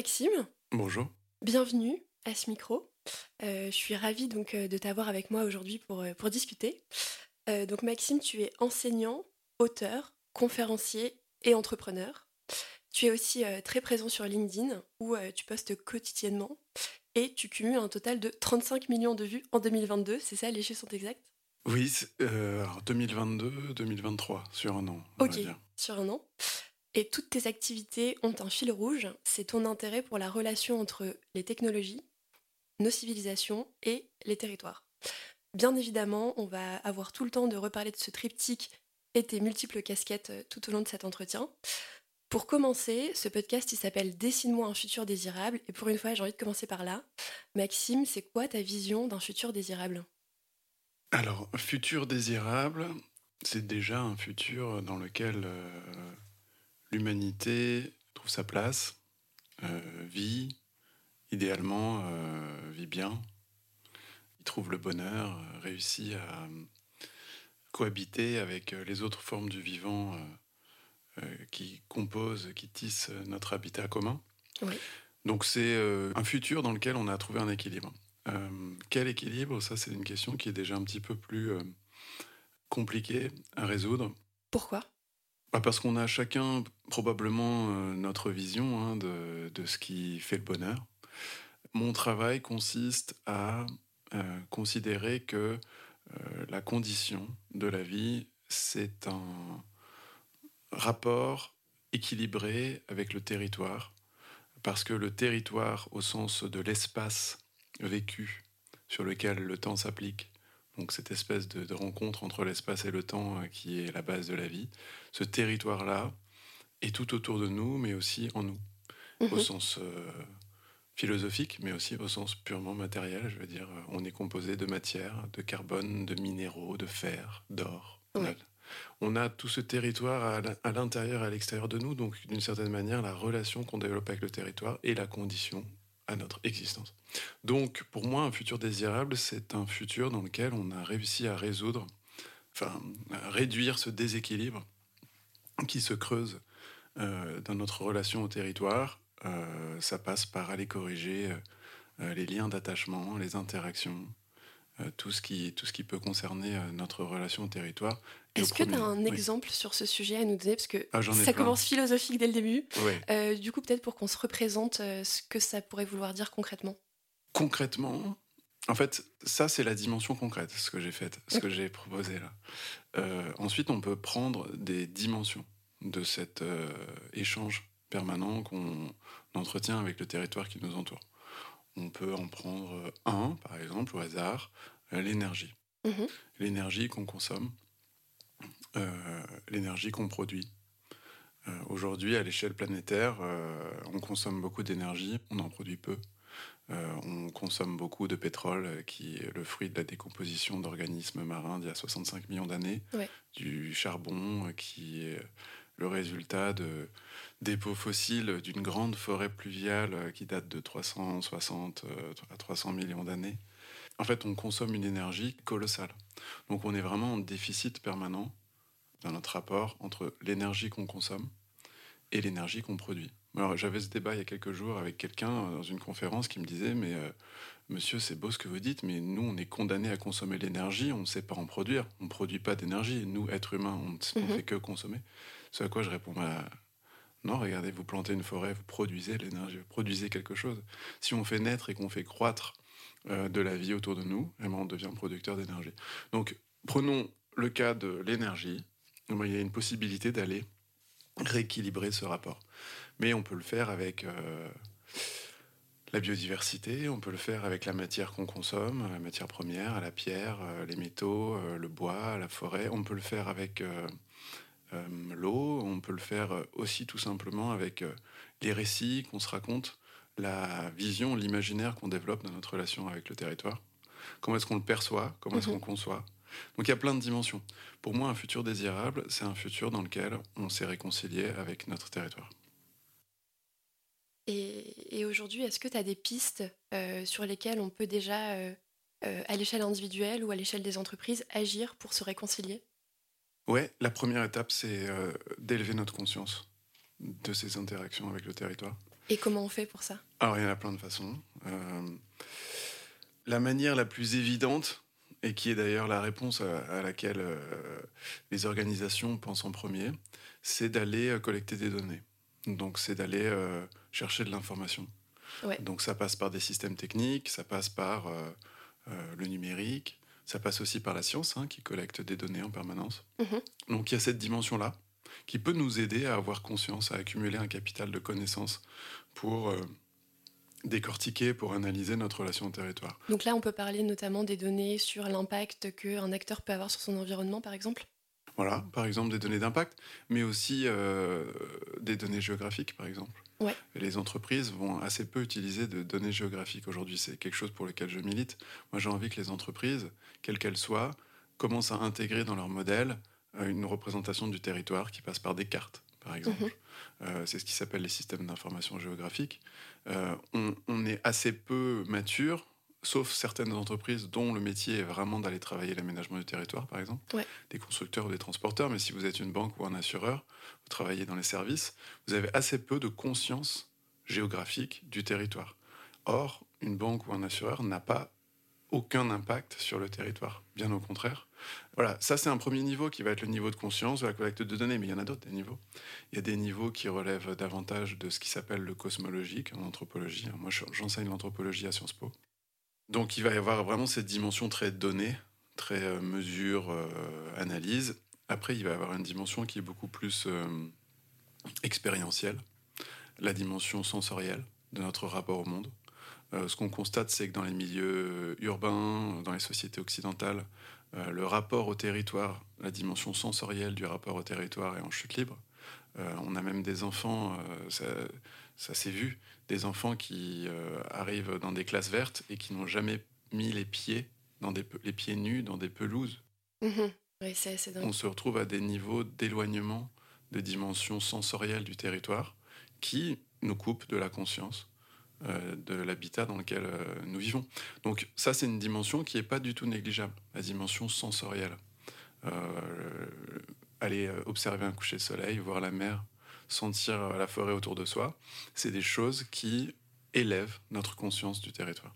Maxime. Bonjour. Bienvenue à ce micro. Euh, je suis ravie donc euh, de t'avoir avec moi aujourd'hui pour, euh, pour discuter. donc Maxime, tu es enseignant, auteur, conférencier et entrepreneur. Tu es aussi très présent sur LinkedIn où tu postes quotidiennement et tu cumules un total de 35 millions de vues en 2022. C'est ça, les chiffres sont exacts? Oui, alors 2022, 2023, sur un an. ok, sur un an. Et toutes tes activités ont un fil rouge, c'est ton intérêt pour la relation entre les technologies, nos civilisations et les territoires. Bien évidemment, on va avoir tout le temps de reparler de ce triptyque et tes multiples casquettes euh, tout au long de cet entretien. Pour commencer, ce podcast il s'appelle Dessine-moi un futur désirable et pour une fois j'ai envie de commencer par là. Maxime, c'est quoi ta vision d'un futur désirable? Alors, futur désirable, c'est déjà un futur dans lequel euh, l'humanité trouve sa place, euh, vit, idéalement, euh, vit bien, il trouve le bonheur, euh, réussit à cohabiter avec les autres formes du vivant qui composent, qui tissent notre habitat commun. Donc c'est un futur dans lequel on a trouvé un équilibre. quel équilibre? Ça, c'est une question qui est déjà un petit peu plus compliquée à résoudre. Pourquoi? Bah, parce qu'on a chacun probablement euh, notre vision hein, de, ce qui fait le bonheur. Mon travail consiste à euh, considérer que euh, la condition de la vie, c'est un rapport équilibré avec le territoire, parce que le territoire, au sens de l'espace vécu sur lequel le temps s'applique, donc cette espèce de, rencontre entre l'espace et le temps euh, qui est la base de la vie, ce territoire-là est tout autour de nous, mais aussi en nous, au mhm. sens euh, philosophique, mais aussi au sens purement matériel. Je veux dire, euh, on est composé de matière, de carbone, de minéraux, de fer, d'or. On a tout ce territoire à l'intérieur et à l'extérieur de nous, donc d'une certaine manière, la relation qu'on développe avec le territoire est la condition notre existence. Donc, pour moi, un futur désirable, c'est un futur dans lequel on a réussi à résoudre, enfin, réduire ce déséquilibre qui se creuse euh, dans notre relation au territoire. Euh, ça passe par aller corriger euh, les liens d'attachement, les interactions, tout, ce qui, tout ce qui peut concerner euh, notre relation au territoire. Est-ce que tu as un exemple sur ce sujet à nous donner? Parce que ah, ça commence philosophique dès le début. Euh, du coup, peut-être pour qu'on se représente ce que ça pourrait vouloir dire concrètement. Concrètement, en fait, ça, c'est la dimension concrète, ce que j'ai fait, ce que j'ai proposé là. ensuite, on peut prendre des dimensions de cet échange permanent qu'on entretient avec le territoire qui nous entoure. On peut en prendre un, par exemple, au hasard, euh, l'énergie. Mhm. L'énergie qu'on consomme, euh, l'énergie qu'on produit. Euh, aujourd'hui, à l'échelle planétaire, on consomme beaucoup d'énergie, on en produit peu. on consomme beaucoup de pétrole, qui est le fruit de la décomposition d'organismes marins d'il y a 65 millions d'années, du charbon, qui est le résultat de dépôts fossiles d'une grande forêt pluviale euh, qui date de 360 euh, à 300 millions d'années. En fait, on consomme une énergie colossale. Donc on est vraiment en déficit permanent dans notre rapport entre l'énergie qu'on consomme et l'énergie qu'on produit. Alors, j'avais ce débat il y a quelques jours avec quelqu'un euh, dans une conférence qui me disait Mais monsieur, c'est beau ce que vous dites, mais nous, on est condamnés à consommer l'énergie, on ne sait pas en produire. On ne produit pas d'énergie. Nous, êtres humains, on ne mhm. fait que consommer. Ce à quoi je réponds bah, non, regardez, vous plantez une forêt, vous produisez l'énergie, vous produisez quelque chose. Si on fait naître et qu'on fait croître euh, de la vie autour de nous, eh ben, on devient producteur d'énergie. Donc, prenons le cas de l'énergie. Eh ben, il y a une possibilité d'aller rééquilibrer ce rapport. Mais on peut le faire avec euh, la biodiversité, on peut le faire avec la matière qu'on consomme, la matière première, la pierre, euh, les métaux, le bois, la forêt. On peut le faire avec l'eau, on peut le faire euh, aussi tout simplement avec euh, les récits qu'on se raconte, la vision, l'imaginaire qu'on développe dans notre relation avec le territoire. Comment est-ce qu'on le perçoit? Comment est-ce mhm. qu'on conçoit? Donc il y a plein de dimensions. Pour moi, un futur désirable, c'est un futur dans lequel on s'est réconcilié avec notre territoire. Et, aujourd'hui, est-ce que tu as des pistes sur lesquelles on peut déjà, à l'échelle individuelle ou à l'échelle des entreprises, agir pour se réconcilier? Ouais, la première étape, c'est euh, d'élever notre conscience de ces interactions avec le territoire. Et comment on fait pour ça? Alors, il y en a plein de façons. la manière la plus évidente, et qui est d'ailleurs la réponse à, laquelle les organisations pensent en premier, c'est d'aller collecter des données. Donc, c'est d'aller chercher de l'information. Donc ça passe par des systèmes techniques, ça passe par euh, euh, le numérique, ça passe aussi par la science hein, qui collecte des données en permanence. Mhm. Donc il y a cette dimension-là qui peut nous aider à avoir conscience, à accumuler un capital de connaissances pour euh, décortiquer, pour analyser notre relation au territoire. Donc là, on peut parler notamment des données sur l'impact qu'un acteur peut avoir sur son environnement, par exemple? Voilà, par exemple des données d'impact, mais aussi des données géographiques, par exemple. Les entreprises vont assez peu utiliser de données géographiques aujourd'hui. C'est quelque chose pour lequel je milite. Moi, j'ai envie que les entreprises, quelles qu'elles soient, commencent à intégrer dans leur modèle euh, une représentation du territoire qui passe par des cartes, par exemple. Mhm. Euh, c'est ce qui s'appelle les systèmes d'information géographique. Euh, on, on, est assez peu mature sauf certaines entreprises dont le métier est vraiment d'aller travailler l'aménagement du territoire, par exemple, des constructeurs ou des transporteurs, mais si vous êtes une banque ou un assureur, vous travaillez dans les services, vous avez assez peu de conscience géographique du territoire. Or, une banque ou un assureur n'a pas aucun impact sur le territoire, bien au contraire. Voilà, ça c'est un premier niveau qui va être le niveau de conscience de la collecte de données, mais il y en a d'autres des niveaux. Il y a des niveaux qui relèvent davantage de ce qui s'appelle le cosmologique en anthropologie. Moi j'enseigne l'anthropologie à Sciences Po. Donc il va y avoir vraiment cette dimension très donnée, très euh, mesure, euh, analyse. Après, il va y avoir une dimension qui est beaucoup plus euh, expérientielle, la dimension sensorielle de notre rapport au monde. ce qu'on constate, c'est que dans les milieux urbains, dans les sociétés occidentales, le rapport au territoire, la dimension sensorielle du rapport au territoire est en chute libre. on a même des enfants, ça s'est vu, des enfants qui euh, arrivent dans des classes vertes et qui n'ont jamais mis les pieds, dans des, les pieds nus dans des pelouses. Mhm. On se retrouve à des niveaux d'éloignement, de dimension sensorielle du territoire qui nous coupent de la conscience euh, de l'habitat dans lequel euh, nous vivons. Donc ça, c'est une dimension qui n'est pas du tout négligeable, la dimension sensorielle. aller observer un coucher de soleil, voir la mer, sentir la forêt autour de soi, c'est des choses qui élèvent notre conscience du territoire.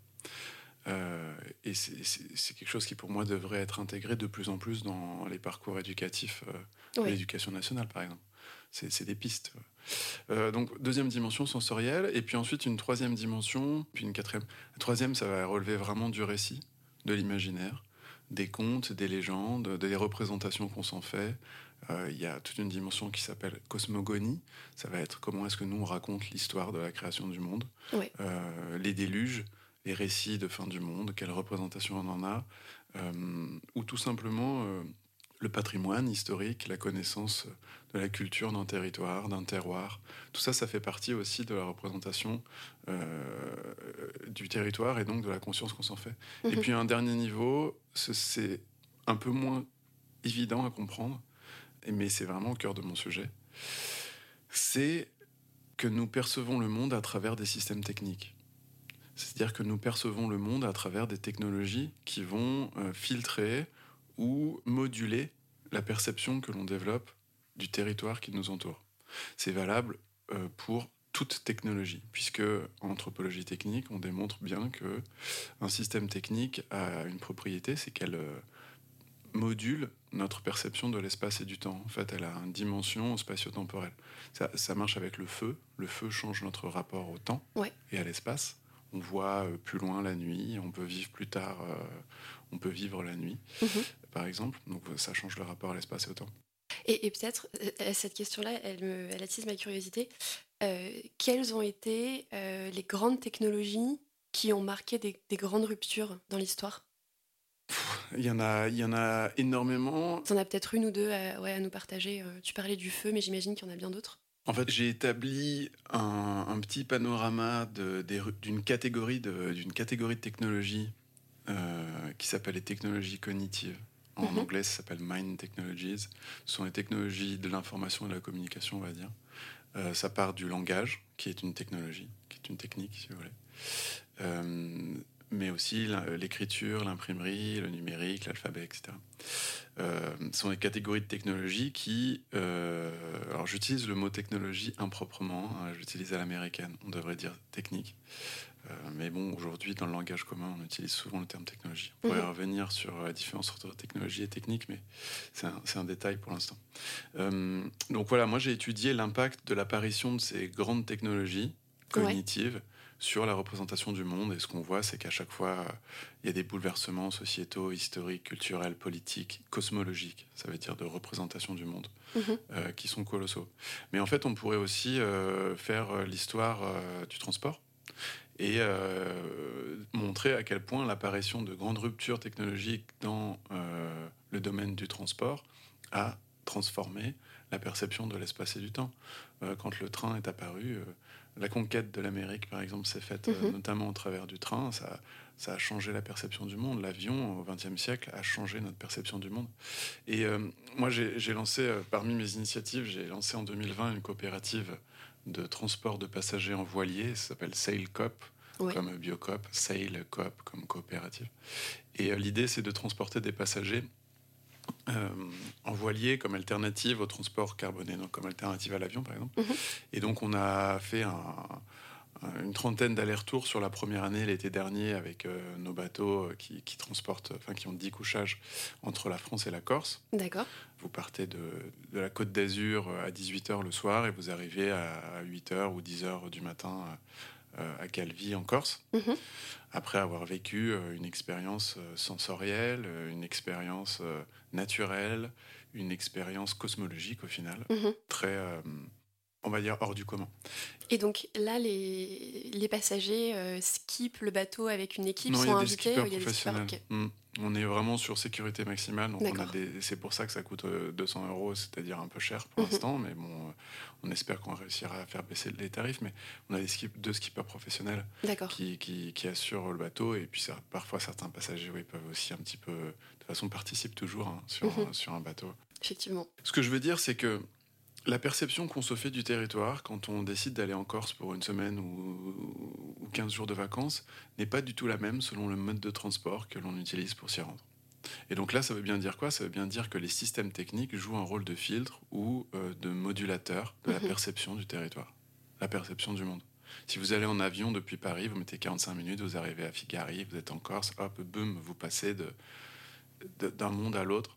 Euh, et c'est quelque chose qui, pour moi, devrait être intégré de plus en plus dans les parcours éducatifs euh, de l'éducation nationale, par exemple. C'est des pistes. Euh, donc, deuxième dimension sensorielle, et puis ensuite une troisième dimension, puis une quatrième. La troisième, ça va relever vraiment du récit, de l'imaginaire, des contes, des légendes, des représentations qu'on s'en fait, euh, il y a toute une dimension qui s'appelle cosmogonie. Ça va être comment est-ce que nous on raconte l'histoire de la création du monde, euh, les déluges, les récits de fin du monde, quelle représentation on en a, euh, ou tout simplement le patrimoine historique, la connaissance de la culture d'un territoire, d'un terroir. Tout ça, ça fait partie aussi de la représentation du territoire et donc de la conscience qu'on s'en fait. Et mhm. puis un dernier niveau, c'est un peu moins évident à comprendre, mais c'est vraiment au cœur de mon sujet, c'est que nous percevons le monde à travers des systèmes techniques. C'est-à-dire que nous percevons le monde à travers des technologies qui vont euh, filtrer ou moduler la perception que l'on développe du territoire qui nous entoure. C'est valable euh, pour toute technologie, puisque en anthropologie technique, on démontre bien que un système technique a une propriété, c'est qu'elle euh, module notre perception de l'espace et du temps. En fait, elle a une dimension spatio-temporelle. Ça, marche avec le feu. Le feu change notre rapport au temps et à l'espace. On voit euh, plus loin la nuit, on peut vivre plus tard, euh, on peut vivre la nuit, mhm. par exemple. Donc ça change le rapport à l'espace et au temps. Et, peut-être, euh, cette question-là, elle, me, elle attise ma curiosité. quelles ont été les grandes technologies qui ont marqué des grandes ruptures dans l'histoire? Il y en a, il y en a énormément. Tu en as peut-être une ou deux à, ouais, à nous partager. Euh, tu parlais du feu, mais j'imagine qu'il y en a bien d'autres. En fait, j'ai établi un, petit panorama d'une catégorie de, d'une catégorie de technologies euh, qui s'appelle les technologies cognitives. En mhm. anglais, ça s'appelle Mind Technologies. Ce sont les technologies de l'information et de la communication, on va dire. Euh, ça part du langage, qui est une technologie, qui est une technique, si vous voulez mais aussi l'écriture, l'imprimerie, le numérique, l'alphabet, etc. Euh, sont des catégories de technologie qui... Euh, alors j'utilise le mot technologie improprement, hein, j'utilise à l'américaine, on devrait dire technique. Euh, mais bon, aujourd'hui, dans le langage commun, on utilise souvent le terme technologie. On pourrait mhm. revenir sur la différence entre technologie et technique, mais c'est un, un, détail pour l'instant. donc voilà, moi j'ai étudié l'impact de l'apparition de ces grandes technologies cognitives sur la représentation du monde. Et ce qu'on voit, c'est qu'à chaque fois, il y a des bouleversements sociétaux, historiques, culturels, politiques, cosmologiques, ça veut dire de représentation du monde, mhm. euh, qui sont colossaux. Mais en fait, on pourrait aussi euh, faire euh, l'histoire du transport et montrer à quel point l'apparition de grandes ruptures technologiques dans le domaine du transport a transformé la perception de l'espace et du temps. quand le train est apparu, la conquête de l'Amérique, par exemple, s'est faite euh, mhm. notamment au travers du train. Ça, ça a changé la perception du monde. L'avion, au XXe siècle, a changé notre perception du monde. Et euh, moi, j'ai lancé, euh, parmi mes initiatives, j'ai lancé en 2020 une coopérative de transport de passagers en voilier. Ça s'appelle SailCop, comme Biocop, SailCop comme coopérative. Et l'idée, c'est de transporter des passagers euh, en voilier comme alternative au transport carboné, donc comme alternative à l'avion par exemple. Mhm. Et donc on a fait une trentaine d'allers-retours sur la première année l'été dernier avec euh, nos bateaux euh, qui, transportent, enfin qui ont 10 couchages entre la France et la Corse. D'accord. Vous partez de, la côte d'Azur à 18h le soir et vous arrivez à 8h ou 10h du matin à Calvi en Corse. Mhm après avoir vécu euh, une expérience euh, sensorielle, euh, une expérience naturelle, une expérience cosmologique au final, mhm. très, on va dire, hors du commun. Et donc là, les, les passagers skippent le bateau avec une équipe, non, sont invités il y a des. Hmm. On est vraiment sur sécurité maximale, donc c'est pour ça que ça coûte 200 euros, c'est-à-dire un peu cher pour mhm. l'instant, mais bon, on espère qu'on réussira à faire baisser les tarifs, mais on a des deux skippers professionnels qui, qui, assurent le bateau, et puis ça, parfois certains passagers oui, peuvent aussi un petit peu, de façon participent toujours hein, sur, mhm. sur un bateau. Effectivement. Ce que je veux dire, c'est que la perception qu'on se fait du territoire quand on décide d'aller en Corse pour une semaine ou, ou 15 jours de vacances n'est pas du tout la même selon le mode de transport que l'on utilise pour s'y rendre. Et donc là, ça veut bien dire quoi? Ça veut bien dire que les systèmes techniques jouent un rôle de filtre ou euh, de modulateur de la mhm. perception du territoire, la perception du monde. Si vous allez en avion depuis Paris, vous mettez 45 minutes, vous arrivez à Figari, vous êtes en Corse, hop, boum, vous passez d'un monde à l'autre.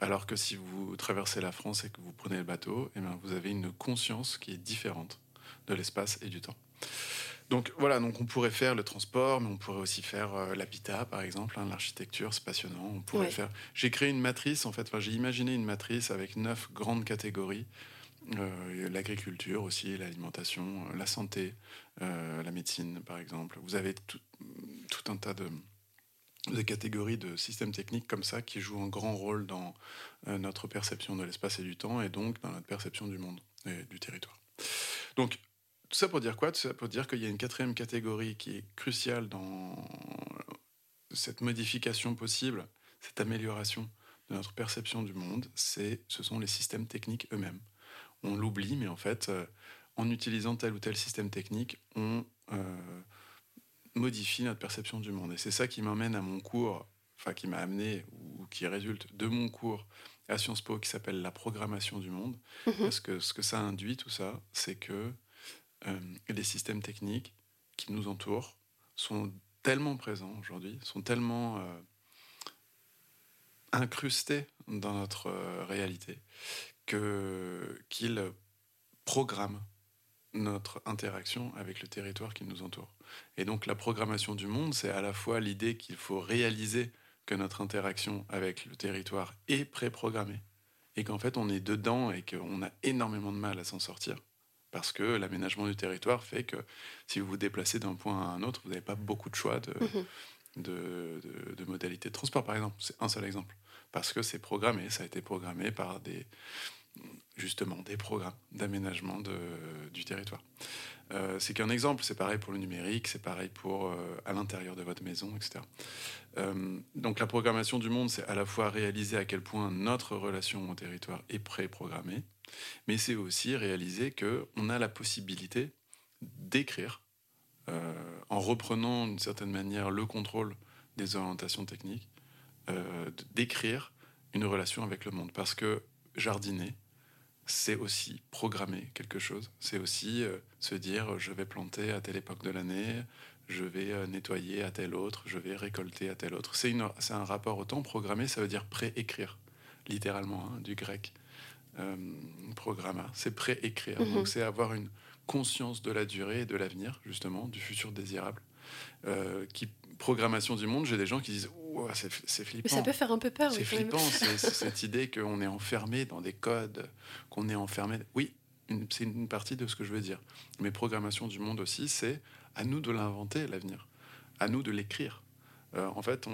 Alors que si vous traversez la France et que vous prenez le bateau, eh bien, vous avez une conscience qui est différente de l'espace et du temps. Donc voilà, donc on pourrait faire le transport, mais on pourrait aussi faire euh, l'habitat, par exemple, hein, l'architecture, c'est passionnant. On pourrait faire. J'ai créé une matrice, en fait. j'ai imaginé une matrice avec neuf grandes catégories euh, l'agriculture aussi, l'alimentation, euh, la santé, la médecine, par exemple. Vous avez tout, un tas de, de, catégories de systèmes techniques comme ça qui jouent un grand rôle dans notre perception de l'espace et du temps, et donc dans notre perception du monde et du territoire. Donc tout ça pour dire quoi? Tout ça pour dire qu'il y a une quatrième catégorie qui est cruciale dans cette modification possible, cette amélioration de notre perception du monde, c'est, ce sont les systèmes techniques eux-mêmes. On l'oublie, mais en fait, euh, en utilisant tel ou tel système technique, on euh, modifie notre perception du monde. Et c'est ça qui m'amène à mon cours, enfin qui m'a amené, ou qui résulte de mon cours à Sciences Po qui s'appelle la programmation du monde. Mhm. Parce que ce que ça induit, tout ça, c'est que euh, les systèmes techniques qui nous entourent sont tellement présents aujourd'hui, sont tellement euh, incrustés dans notre euh, réalité que qu'ils programment notre interaction avec le territoire qui nous entoure. Et donc la programmation du monde, c'est à la fois l'idée qu'il faut réaliser que notre interaction avec le territoire est préprogrammée et qu'en fait on est dedans et qu'on a énormément de mal à s'en sortir parce que l'aménagement du territoire fait que si vous vous déplacez d'un point à un autre, vous n'avez pas beaucoup de choix mhm. de, de, modalités de transport, par exemple. C'est un seul exemple. Parce que c'est programmé, ça a été programmé par des, justement des programmes d'aménagement du territoire. Euh, c'est qu'un exemple, c'est pareil pour le numérique, c'est pareil pour euh, à l'intérieur de votre maison, etc. Euh, donc la programmation du monde, c'est à la fois réaliser à quel point notre relation au territoire est pré-programmée, mais c'est aussi réaliser qu'on a la possibilité d'écrire en reprenant d'une certaine manière le contrôle des orientations techniques, d'écrire une relation avec le monde. Parce que jardiner, c'est aussi programmer quelque chose. C'est aussi se dire je vais planter à telle époque de l'année, je vais euh, nettoyer à tel autre, je vais récolter à tel autre. C'est un rapport au temps. Programmer, ça veut dire pré-écrire, littéralement, hein, du grec. Euh, programma, c'est pré-écrire. Mhm. Donc c'est avoir une conscience de la durée et de l'avenir, justement, du futur désirable. Euh, qui, programmation du monde, j'ai des gens qui disent c'est flippant. Mais ça peut faire un peu peur. C'est flippant, c'est cette idée qu'on est enfermé dans des codes, qu'on est enfermé. Oui, c'est une partie de ce que je veux dire. Mais programmation du monde aussi, c'est à nous de l'inventer, l'avenir. À nous de l'écrire. Euh, en fait,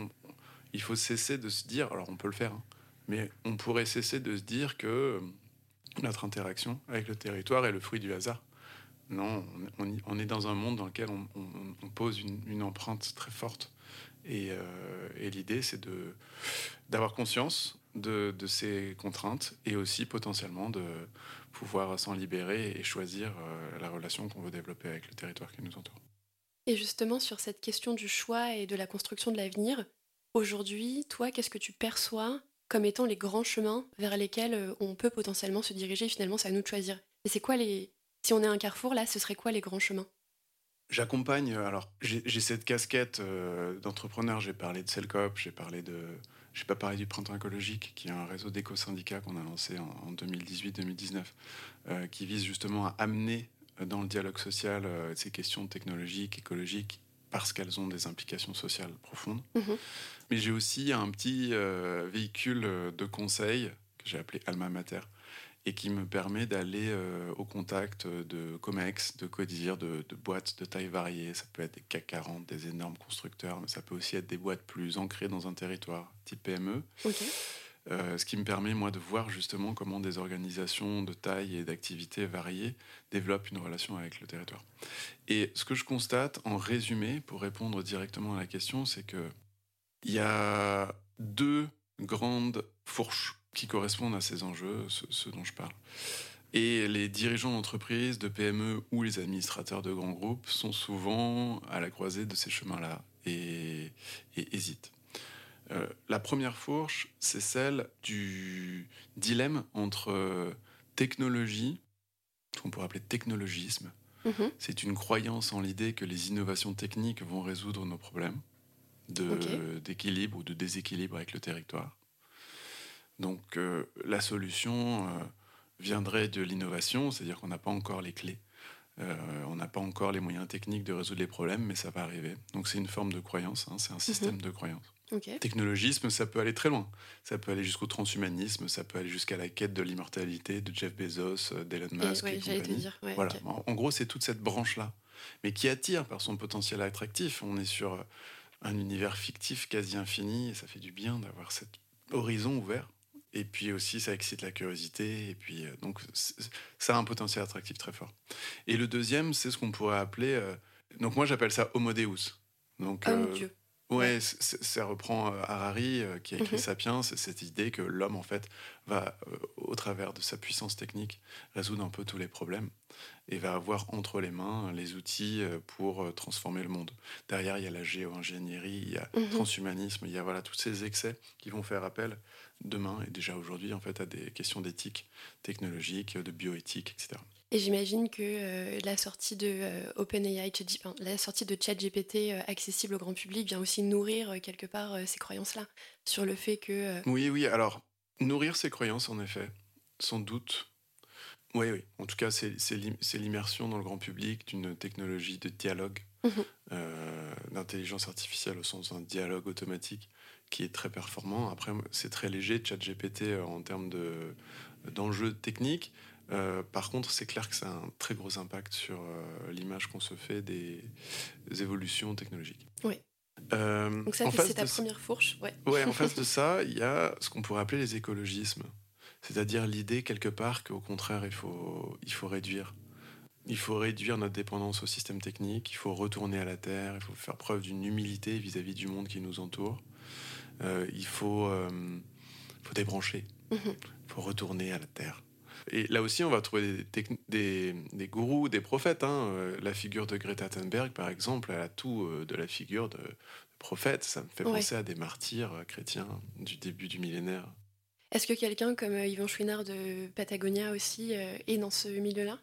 il faut cesser de se dire, alors on peut le faire, hein, mais on pourrait cesser de se dire que euh, notre interaction avec le territoire est le fruit du hasard. Non, on, est dans un monde dans lequel on, pose une, empreinte très forte. Et, euh, l'idée, c'est d'avoir conscience de, de, ces contraintes et aussi potentiellement de pouvoir s'en libérer et choisir la relation qu'on veut développer avec le territoire qui nous entoure. Et justement, sur cette question du choix et de la construction de l'avenir, aujourd'hui, toi, qu'est-ce que tu perçois comme étant les grands chemins vers lesquels euh, on peut potentiellement se diriger Finalement, c'est à nous de choisir? Et c'est quoi les. Si on est un carrefour, là, ce serait quoi les grands chemins? J'accompagne, euh, alors j'ai cette casquette euh, d'entrepreneur, j'ai parlé de Celcop, j'ai parlé de, j'ai pas parlé du Printemps écologique, qui est un réseau d'éco-syndicats qu'on a lancé en, 2018-2019, qui vise justement à amener dans le dialogue social euh, ces questions technologiques, écologiques, parce qu'elles ont des implications sociales profondes. Mhm. Mais j'ai aussi un petit euh, véhicule de conseil que j'ai appelé Alma Mater et qui me permet d'aller euh, au contact de COMEX, de CODIR, de, de, boîtes de taille variée. Ça peut être des CAC 40, des énormes constructeurs, mais ça peut aussi être des boîtes plus ancrées dans un territoire, type PME. Euh, ce qui me permet, moi, de voir justement comment des organisations de taille et d'activité variées développent une relation avec le territoire. Et ce que je constate, en résumé, pour répondre directement à la question, c'est que il y a deux grandes fourches qui correspondent à ces enjeux, ce, dont je parle. Et les dirigeants d'entreprise, de PME ou les administrateurs de grands groupes sont souvent à la croisée de ces chemins-là et hésitent. Euh, la première fourche, c'est celle du dilemme entre euh, technologie, ce qu'on pourrait appeler technologisme. Mhm. C'est une croyance en l'idée que les innovations techniques vont résoudre nos problèmes d'équilibre ou de déséquilibre avec le territoire. Donc euh, la solution viendrait de l'innovation, c'est-à-dire qu'on n'a pas encore les clés. on n'a pas encore les moyens techniques de résoudre les problèmes, mais ça va arriver. Donc c'est une forme de croyance, hein, c'est un système mhm. de croyance. Technologisme, ça peut aller très loin. Ça peut aller jusqu'au transhumanisme, ça peut aller jusqu'à la quête de l'immortalité de Jeff Bezos, euh, d'Elon Musk. Et, dire, voilà. En, gros, c'est toute cette branche-là, mais qui attire par son potentiel attractif. On est sur euh, un univers fictif quasi infini, et ça fait du bien d'avoir cet horizon ouvert. Et puis aussi, ça excite la curiosité, et puis euh, donc ça a un potentiel attractif très fort. Et le deuxième, c'est ce qu'on pourrait appeler. donc moi, j'appelle ça Homo Deus. Donc, oh, Dieu. Ouais, ça reprend euh, Harari euh, qui a écrit mhm. Sapiens, cette idée que l'homme en fait va, euh, au travers de sa puissance technique, résoudre un peu tous les problèmes et va avoir entre les mains les outils pour transformer le monde. Derrière, il y a la géo-ingénierie, il y a le mhm. transhumanisme, il y a voilà tous ces excès qui vont faire appel demain et déjà aujourd'hui en fait à des questions d'éthique technologique, de bioéthique, etc. Et j'imagine que euh, la sortie de euh, OpenAI, la sortie de ChatGPT euh, accessible au grand public vient aussi nourrir quelque part ces croyances-là sur le fait que. Oui, oui. Alors nourrir ces croyances, en effet, sans doute. Oui, oui. En tout cas, c'est l'immersion dans le grand public d'une technologie de dialogue, mmh d'intelligence artificielle au sens d'un dialogue automatique qui est très performant. Après, c'est très léger, ChatGPT, en termes d'enjeux techniques. Euh, par contre, c'est clair que ça a un très gros impact sur euh, l'image qu'on se fait des, évolutions technologiques. Oui. Euh, Donc ça, c'est ta première fourche. Ouais. ouais, en face de ça, il y a ce qu'on pourrait appeler les écologismes. C'est-à-dire l'idée, quelque part, qu'au contraire, il faut, il faut réduire. Il faut réduire notre dépendance au système technique, il faut retourner à la Terre, il faut faire preuve d'une humilité vis-à-vis du monde qui nous entoure. Il faut, faut débrancher, mhm. il faut retourner à la Terre. Et là aussi, on va trouver des, des, gourous, des prophètes. Hein. La figure de Greta Thunberg, par exemple, elle a tout de la figure de, prophète. Ça me fait penser à des martyrs chrétiens du début du millénaire. Est-ce que quelqu'un comme Yvon Chouinard de Patagonia aussi est dans ce milieu-là?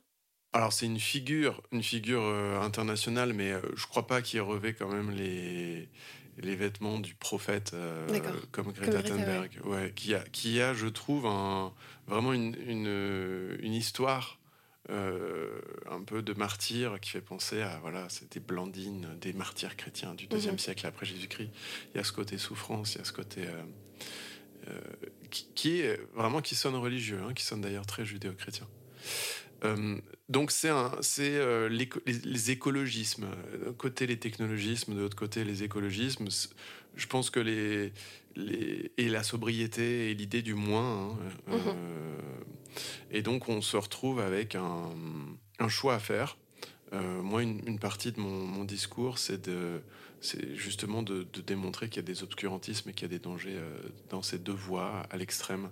Alors c'est une figure, une figure internationale, mais je je crois pas qu'il revêt quand même les, les vêtements du prophète euh, comme Greta Thunberg, ouais. qui, a, qui a, je trouve, un, vraiment une, une, histoire euh, un peu de martyr qui fait penser à voilà, c'était Blandine, des martyrs chrétiens du deuxième mhm. siècle après Jésus-Christ. Il y a ce côté souffrance, il y a ce côté euh, qui, est vraiment qui sonne religieux, hein, qui sonne d'ailleurs très judéo-chrétien. Euh, donc c'est euh, les, les, écologismes. D'un côté les technologismes, de l'autre côté les écologismes. Je pense que les, les et la sobriété et l'idée du moins. Hein, euh, mhm. et donc on se retrouve avec un, un choix à faire. moi, une, une, partie de mon, mon discours, c'est de c'est justement de, démontrer qu'il y a des obscurantismes et qu'il y a des dangers euh, dans ces deux voies à l'extrême,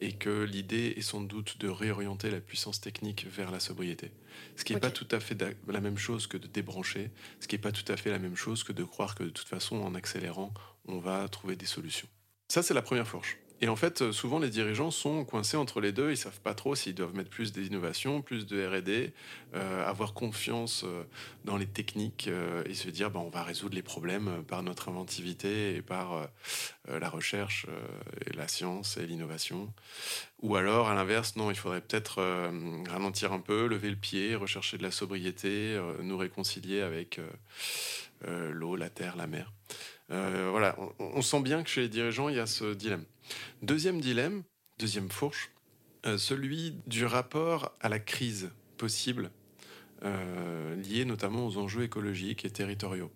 et que l'idée est sans doute de réorienter la puissance technique vers la sobriété. Ce qui n'est pas tout à fait la même chose que de débrancher, ce qui n'est pas tout à fait la même chose que de croire que de toute façon, en accélérant, on va trouver des solutions. Ça, c'est la première fourche. Et en fait, souvent, les dirigeants sont coincés entre les deux. Ils savent pas trop s'ils doivent mettre plus d'innovation, plus de R&D, euh, avoir confiance euh, dans les techniques euh, et se dire, bah, on va résoudre les problèmes par notre inventivité et par la recherche et la science et l'innovation. Ou alors, à l'inverse, non, il faudrait peut-être ralentir un peu, lever le pied, rechercher de la sobriété, nous réconcilier avec l'eau, la terre, la mer. Voilà, on, sent bien que chez les dirigeants, il y a ce dilemme. Deuxième dilemme, deuxième fourche, euh, celui du rapport à la crise possible, euh, liée notamment aux enjeux écologiques et territoriaux.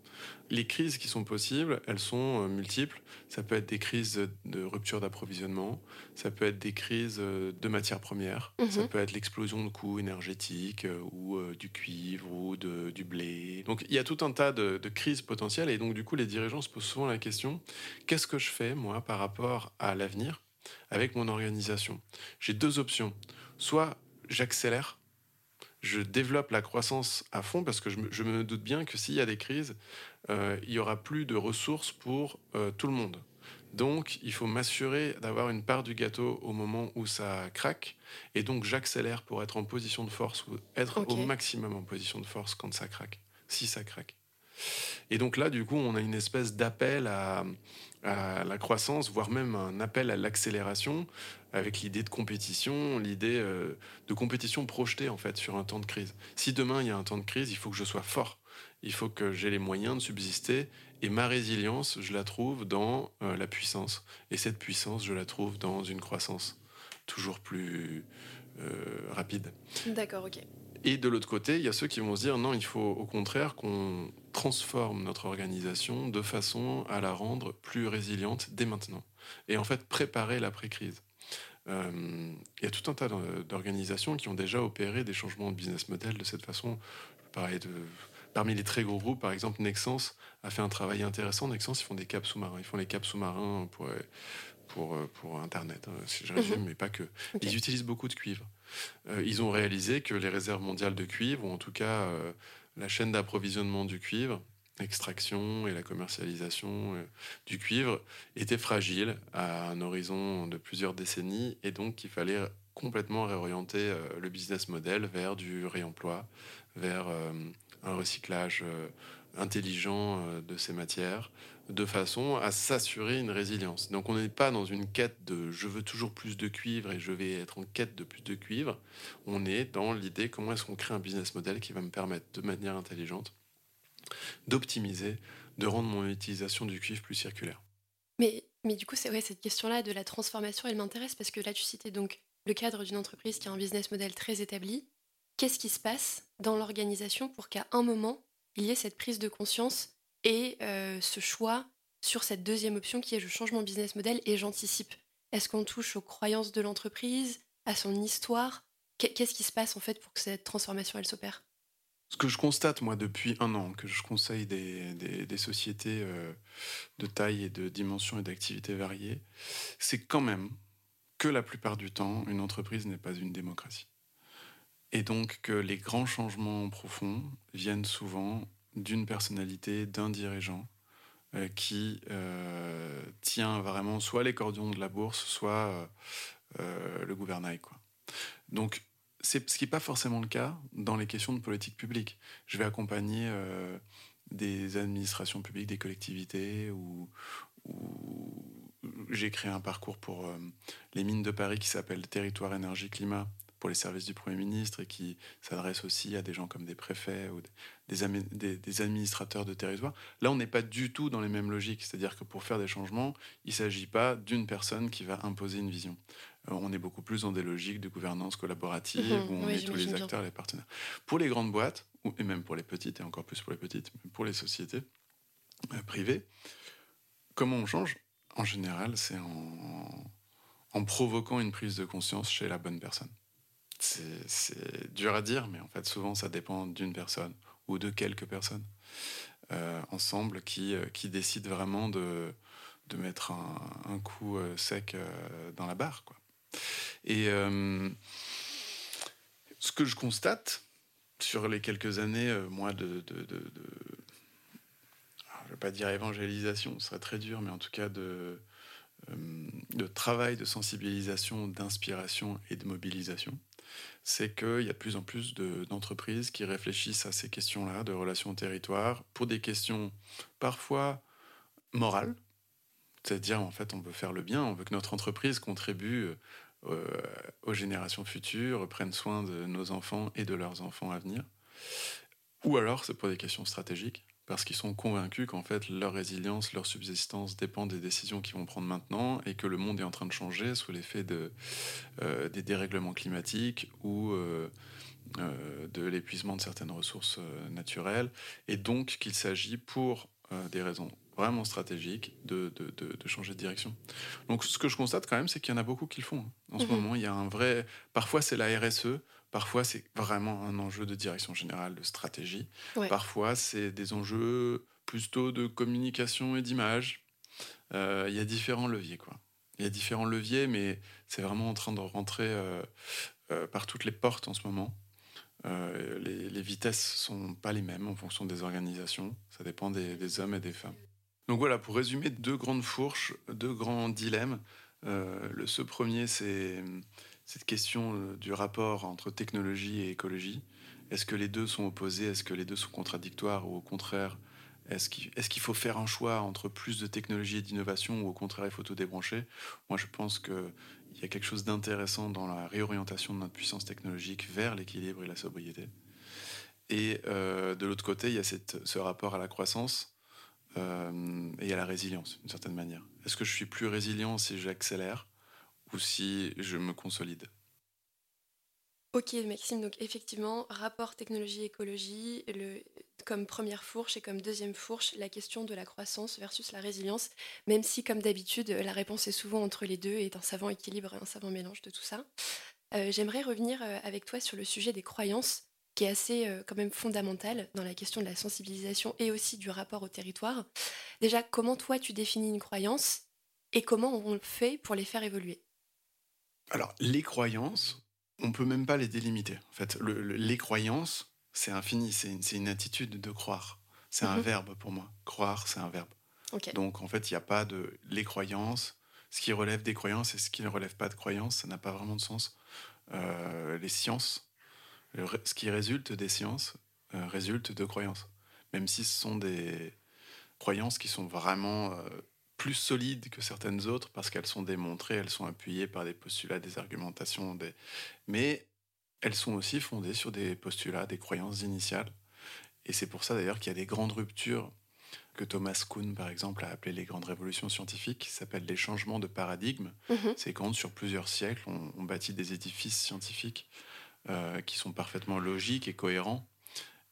Les crises qui sont possibles, elles sont euh, multiples. Ça peut être des crises de rupture d'approvisionnement, ça peut être des crises de matières premières, mhm. ça peut être l'explosion de coûts énergétiques ou du cuivre ou du blé. Donc il y a tout un tas de, de, crises potentielles et donc du coup les dirigeants se posent souvent la question qu'est-ce que je fais moi par rapport à l'avenir avec mon organisation? J'ai deux options. Soit j'accélère, je développe la croissance à fond parce que je me, doute bien que s'il y a des crises, euh, il y aura plus de ressources pour euh, tout le monde. Donc, il faut m'assurer d'avoir une part du gâteau au moment où ça craque. Et donc, j'accélère pour être en position de force ou être au maximum en position de force quand ça craque, si ça craque. Et donc là, du coup, on a une espèce d'appel à, la croissance, voire même un appel à l'accélération, avec l'idée de compétition, l'idée euh, de compétition projetée en fait sur un temps de crise. Si demain il y a un temps de crise, il faut que je sois fort, il faut que j'ai les moyens de subsister, et ma résilience, je la trouve dans euh, la puissance. Et cette puissance, je la trouve dans une croissance toujours plus euh, rapide. D'accord, ok. Et de l'autre côté, il y a ceux qui vont se dire non, il faut au contraire qu'on transforme notre organisation de façon à la rendre plus résiliente dès maintenant. Et en fait, préparer l'après-crise. Euh, il y a tout un tas d'organisations qui ont déjà opéré des changements de business model de cette façon. de, parmi les très gros groupes, par exemple, Nexens a fait un travail intéressant. Nexens, ils font des caps sous-marins. Ils font les caps sous-marins pour, pour, pour Internet, hein, si je résume, mhm. mais pas que. Ils utilisent beaucoup de cuivre. Euh, ils ont réalisé que les réserves mondiales de cuivre, ou en tout cas euh, la chaîne d'approvisionnement du cuivre, l'extraction et la commercialisation euh, du cuivre, était fragile à un horizon de plusieurs décennies, et donc il fallait complètement réorienter le business model vers du réemploi, vers un recyclage intelligent de ces matières, de façon à s'assurer une résilience. Donc on n'est pas dans une quête de je veux toujours plus de cuivre et je vais être en quête de plus de cuivre. On est dans l'idée comment est-ce qu'on crée un business model qui va me permettre de manière intelligente d'optimiser, de rendre mon utilisation du cuivre plus circulaire. Mais, mais du coup, c'est cette question-là de la transformation, elle m'intéresse parce que là, tu citais donc le cadre d'une entreprise qui a un business model très établi. Qu'est-ce qui se passe dans l'organisation pour qu'à un moment, il y ait cette prise de conscience et euh, ce choix sur cette deuxième option qui est je change mon business model et j'anticipe? Est-ce qu'on touche aux croyances de l'entreprise, à son histoire? Qu'est-ce qui se passe en fait pour que cette transformation elle s'opère? Ce que je constate, moi, depuis un an, que je conseille des, des, sociétés euh, de taille et de dimension et d'activité variées, c'est quand même que la plupart du temps, une entreprise n'est pas une démocratie. Et donc que les grands changements profonds viennent souvent d'une personnalité, d'un dirigeant euh, qui euh, tient vraiment soit les cordons de la bourse, soit le gouvernail. Quoi. Donc, c'est ce qui n'est pas forcément le cas dans les questions de politique publique. Je vais accompagner des administrations publiques, des collectivités, ou, j'ai créé un parcours pour les mines de Paris qui s'appelle Territoire énergie climat pour les services du Premier ministre et qui s'adresse aussi à des gens comme des préfets ou des, des, administrateurs de territoire. Là, on n'est pas du tout dans les mêmes logiques. C'est-à-dire que pour faire des changements, il ne s'agit pas d'une personne qui va imposer une vision. On est beaucoup plus dans des logiques de gouvernance collaborative mhm. où on est tous les acteurs, les partenaires. Pour les grandes boîtes, et même pour les petites, et encore plus pour les petites, pour les sociétés euh, privées, comment on change? En général, c'est en provoquant une prise de conscience chez la bonne personne. C'est dur à dire, mais en fait, souvent, ça dépend d'une personne ou de quelques personnes euh, ensemble qui, euh, qui décident vraiment de, de mettre un, coup sec dans la barre. Quoi. Et ce que je constate sur les quelques années, moi, de, de je ne vais pas dire évangélisation, ce serait très dur, mais en tout cas de, de travail de sensibilisation, d'inspiration et de mobilisation, c'est qu'il y a de plus en plus d'entreprises qui réfléchissent à ces questions-là de relations au territoire pour des questions parfois morales, c'est-à-dire en fait on veut faire le bien, on veut que notre entreprise contribue euh, aux générations futures, prenne soin de nos enfants et de leurs enfants à venir, ou alors c'est pour des questions stratégiques parce qu'ils sont convaincus qu'en fait leur résilience, leur subsistance dépendent des décisions qu'ils vont prendre maintenant et que le monde est en train de changer sous l'effet de, euh, des dérèglements climatiques ou euh, de l'épuisement de certaines ressources naturelles. Et donc qu'il s'agit pour des raisons vraiment stratégiques de, de, de, changer de direction. Donc ce que je constate quand même, c'est qu'il y en a beaucoup qui le font. Hein. En ce mhm. moment, il y a un vrai... Parfois c'est la RSE, Parfois, c'est vraiment un enjeu de direction générale, de stratégie. Parfois, c'est des enjeux plutôt de communication et d'image. Euh, il y a différents leviers, quoi. Il y a différents leviers, mais c'est vraiment en train de rentrer euh, euh, par toutes les portes en ce moment. Les, les, vitesses sont pas les mêmes en fonction des organisations. Ça dépend des, des, hommes et des femmes. Donc voilà, pour résumer, deux grandes fourches, deux grands dilemmes. le, ce premier, c'est cette question euh, du rapport entre technologie et écologie. Est-ce que les deux sont opposés? Est-ce que les deux sont contradictoires? Ou au contraire, est-ce qu'il faut faire un choix entre plus de technologie et d'innovation? Ou au contraire il faut tout débrancher? Moi je pense qu'il y a quelque chose d'intéressant dans la réorientation de notre puissance technologique vers l'équilibre et la sobriété. Et euh, de l'autre côté, il y a ce rapport à la croissance euh, et à la résilience, d'une certaine manière. Est-ce que je suis plus résilient si j'accélère ou si je me consolide? Ok Maxime, donc effectivement, rapport technologie-écologie, comme première fourche et comme deuxième fourche, la question de la croissance versus la résilience, même si comme d'habitude, la réponse est souvent entre les deux et est un savant équilibre, un savant mélange de tout ça. Euh, j'aimerais revenir euh, avec toi sur le sujet des croyances, qui est assez euh, quand même fondamental dans la question de la sensibilisation et aussi du rapport au territoire. Déjà, comment toi tu définis une croyance et comment on fait pour les faire évoluer? Alors, les croyances, on peut même pas les délimiter. En fait, les croyances, c'est infini, c'est une, attitude de croire. C'est un mhm. verbe pour moi. Croire, c'est un verbe. Donc, en fait, il n'y a pas de les croyances. Ce qui relève des croyances et ce qui ne relève pas de croyances, ça n'a pas vraiment de sens. Euh, les sciences, ce qui résulte des sciences, euh, résulte de croyances. Même si ce sont des croyances qui sont vraiment euh, plus solides que certaines autres parce qu'elles sont démontrées, elles sont appuyées par des postulats, des argumentations, des... mais elles sont aussi fondées sur des postulats, des croyances initiales. Et c'est pour ça d'ailleurs qu'il y a des grandes ruptures que Thomas Kuhn, par exemple, a appelées les grandes révolutions scientifiques, qui s'appellent les changements de paradigme. Mhm. C'est quand, sur plusieurs siècles, on, bâtit des édifices scientifiques euh, qui sont parfaitement logiques et cohérents,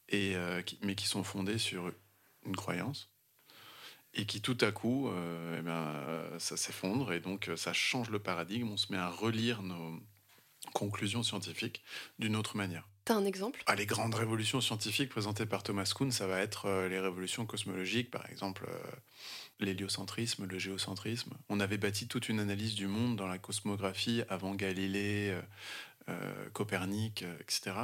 et, euh, mais qui sont fondés sur une croyance et qui tout à coup, euh, eh ben, ça s'effondre et donc ça change le paradigme. On se met à relire nos conclusions scientifiques d'une autre manière. T'as un exemple? Ah, Les grandes révolutions scientifiques présentées par Thomas Kuhn, ça va être euh, les révolutions cosmologiques, par exemple euh, l'héliocentrisme, le géocentrisme. On avait bâti toute une analyse du monde dans la cosmographie avant Galilée, euh, Copernic, etc.,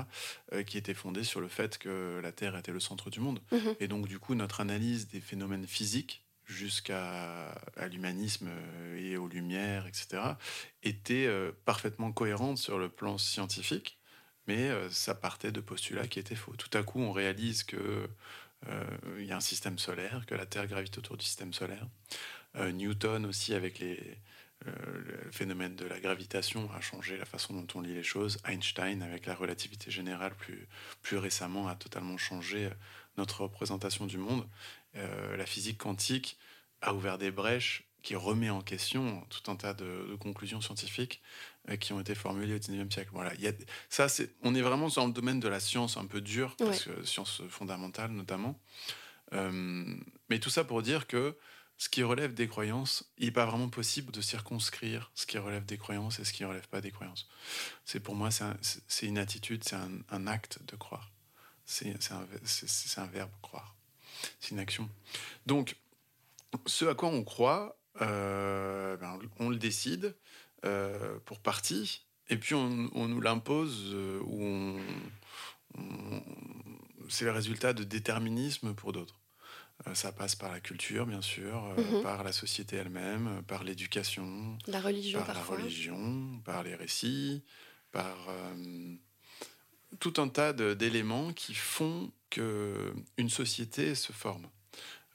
qui était fondée sur le fait que la Terre était le centre du monde. Mhm. Et donc, du coup, notre analyse des phénomènes physiques jusqu'à à, l'humanisme et aux lumières, etc., était parfaitement cohérente sur le plan scientifique mais euh, ça partait de postulats qui étaient faux. Tout à coup, on réalise que euh, il y a un système solaire, que la Terre gravite autour du système solaire. Euh, Newton aussi, avec les, le phénomène de la gravitation, a changé la façon dont on lit les choses. Einstein, avec la relativité générale, plus, plus récemment, a totalement changé notre représentation du monde. la physique quantique a ouvert des brèches qui remet en question tout un tas de, conclusions scientifiques euh, qui ont été formulées au 19e siècle. Voilà, y a, ça, c'est, on est vraiment dans le domaine de la science un peu dure, parce que, science fondamentale notamment. Euh, mais tout ça pour dire que ce qui relève des croyances, il n'est pas vraiment possible de circonscrire ce qui relève des croyances et ce qui ne relève pas des croyances. C'est pour moi, c'est, une attitude, c'est un, acte de croire. C'est, un, verbe croire. C'est une action. Donc, ce à quoi on croit, euh, ben, on le décide euh, pour partie, et puis on, nous l'impose, euh, ou c'est le résultat de déterminisme pour d'autres. Ça passe par la culture, bien sûr, Mhm. par la société elle-même, par l'éducation, La religion par parfois. la religion, par les récits, par tout un tas d'éléments qui font que une société se forme.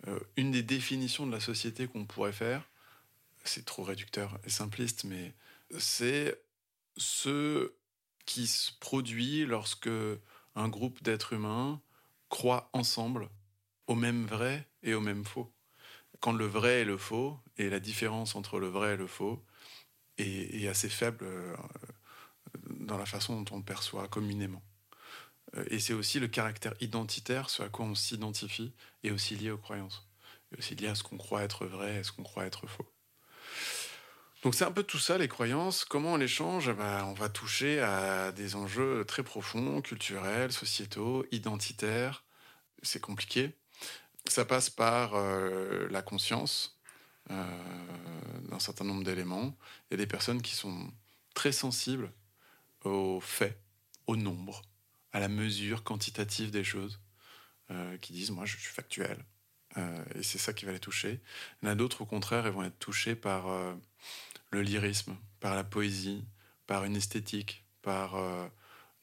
Euh, une des définitions de la société qu'on pourrait faire, c'est trop réducteur et simpliste, mais c'est ce qui se produit lorsque un groupe d'êtres humains croit ensemble au même vrai et au même faux. Quand le vrai et le faux, et la différence entre le vrai et le faux, est, assez faible euh, dans la façon dont on le perçoit communément. Euh, Et c'est aussi le caractère identitaire, ce à quoi on s'identifie, est aussi lié aux croyances. Et aussi lié à ce qu'on croit être vrai et ce qu'on croit être faux. Donc c'est un peu tout ça, les croyances. Comment on les change? Bah, On va toucher à des enjeux très profonds, culturels, sociétaux, identitaires. C'est compliqué. Ça passe par euh, la conscience euh, d'un certain nombre d'éléments. Il y a des personnes qui sont très sensibles aux faits, au nombre, à la mesure quantitative des choses, euh, qui disent moi je suis factuel. Et c'est ça qui va les toucher. Il y en a d'autres au contraire, ils vont être touchés par le lyrisme, par la poésie, par une esthétique, par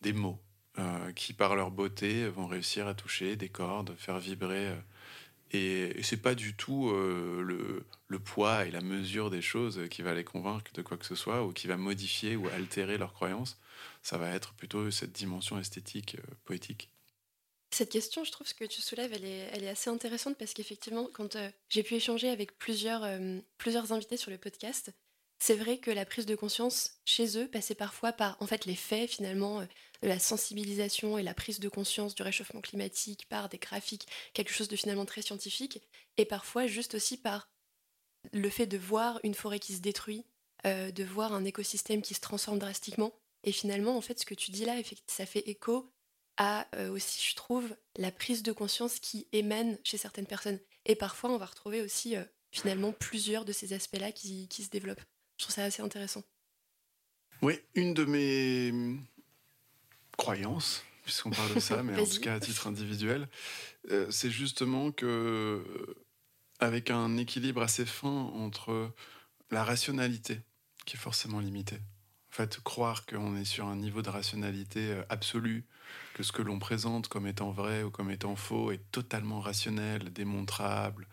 des mots qui par leur beauté vont réussir à toucher des cordes, faire vibrer. Et, c'est pas du tout euh, le, poids et la mesure des choses qui va les convaincre de quoi que ce soit ou qui va modifier ou altérer leurs croyances. Ça va être plutôt cette dimension esthétique, euh, poétique. Cette question, je trouve ce que tu soulèves, elle est, assez intéressante parce qu'effectivement, quand euh, j'ai pu échanger avec plusieurs, plusieurs invités sur le podcast, c'est vrai que la prise de conscience chez eux passait parfois par en fait les faits finalement la sensibilisation et la prise de conscience du réchauffement climatique par des graphiques, quelque chose de finalement très scientifique, et parfois juste aussi par le fait de voir une forêt qui se détruit, euh, de voir un écosystème qui se transforme drastiquement. Et finalement, en fait, ce que tu dis là, ça fait écho à euh, aussi, je trouve, la prise de conscience qui émane chez certaines personnes. Et parfois, on va retrouver aussi, euh, finalement, plusieurs de ces aspects-là qui, qui se développent. Je trouve ça assez intéressant. Oui, une de mes croyances, puisqu'on parle de ça, mais en tout cas à titre individuel, euh, c'est justement que, avec un équilibre assez fin entre la rationalité, qui est forcément limitée, en fait, croire qu'on est sur un niveau de rationalité euh, absolu, que ce que l'on présente comme étant vrai ou comme étant faux est totalement rationnel, démontrable,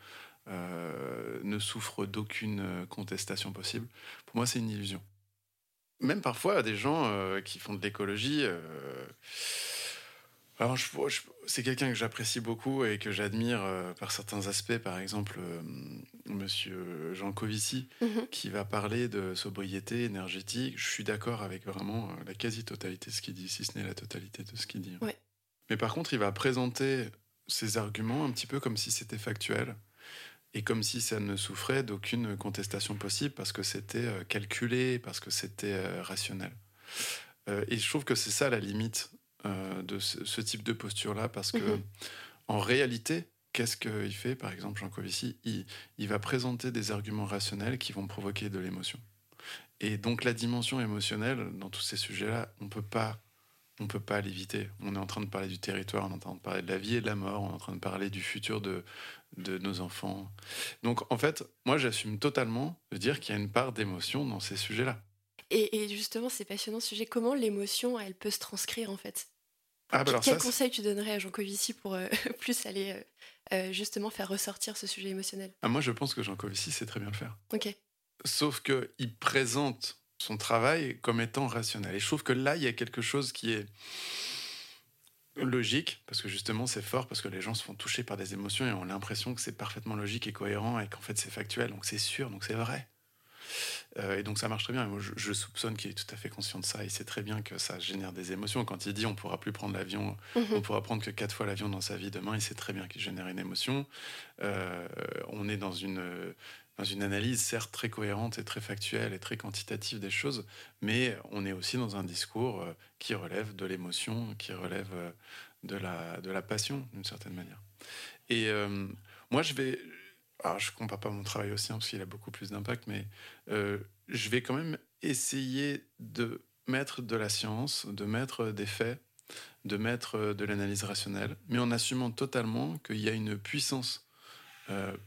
euh, ne souffre d'aucune contestation possible, pour moi c'est une illusion même parfois des gens euh, qui font de l'écologie. euh, alors, je- je- c'est quelqu'un que j'apprécie beaucoup et que j'admire euh, par certains aspects. Par exemple, Monsieur Jean Covici, Mhm. qui va parler de sobriété énergétique. Je suis d'accord avec vraiment la quasi-totalité de ce qu'il dit, si ce n'est la totalité de ce qu'il dit. Ouais. Mais par contre, il va présenter ses arguments un petit peu comme si c'était factuel et comme si ça ne souffrait d'aucune contestation possible parce que c'était euh, calculé, parce que c'était euh, rationnel. Euh, et je trouve que c'est ça la limite de ce, type de posture-là parce que, Mhm. en réalité, qu'est-ce qu'il fait, par exemple, Jean Covici? Il, il va présenter des arguments rationnels qui vont provoquer de l'émotion. Et donc, la dimension émotionnelle, dans tous ces sujets-là, on peut pas. On peut pas l'éviter. On est en train de parler du territoire, on est en train de parler de la vie et de la mort, on est en train de parler du futur de, de nos enfants. Donc, en fait, moi, j'assume totalement de dire qu'il y a une part d'émotion dans ces sujets-là. Et, et justement, c'est passionnant ce sujet. Comment l'émotion, elle peut se transcrire en fait? Ah, bah alors Quel ça, conseil tu donnerais à Jean Covici pour euh, plus aller euh, euh, justement faire ressortir ce sujet émotionnel? Ah, moi, je pense que Jean Covici sait très bien le faire. Ok. Sauf qu'il présente son travail comme étant rationnel. Et je trouve que là, il y a quelque chose qui est logique, parce que justement, c'est fort, parce que les gens se font toucher par des émotions et ont l'impression que c'est parfaitement logique et cohérent et qu'en fait, c'est factuel, donc c'est sûr, donc c'est vrai. Euh, et donc ça marche très bien. Et Moi, je, je soupçonne qu'il est tout à fait conscient de ça. Il sait très bien que ça génère des émotions. Quand il dit on pourra plus prendre l'avion, Mhm. on pourra prendre que quatre fois l'avion dans sa vie demain, il sait très bien qu'il génère une émotion. Euh, on est dans une, dans une analyse certes très cohérente et très factuelle et très quantitative des choses, mais on est aussi dans un discours euh, qui relève de l'émotion, qui relève euh, de la, de la passion d'une certaine manière. Et euh, moi, je vais... Alors, je compare pas mon travail aussi, hein, parce a beaucoup plus d'impact, mais je vais quand même essayer de mettre de la science, de mettre des faits, de mettre de l'analyse rationnelle, mais en assumant totalement qu'il y a une puissance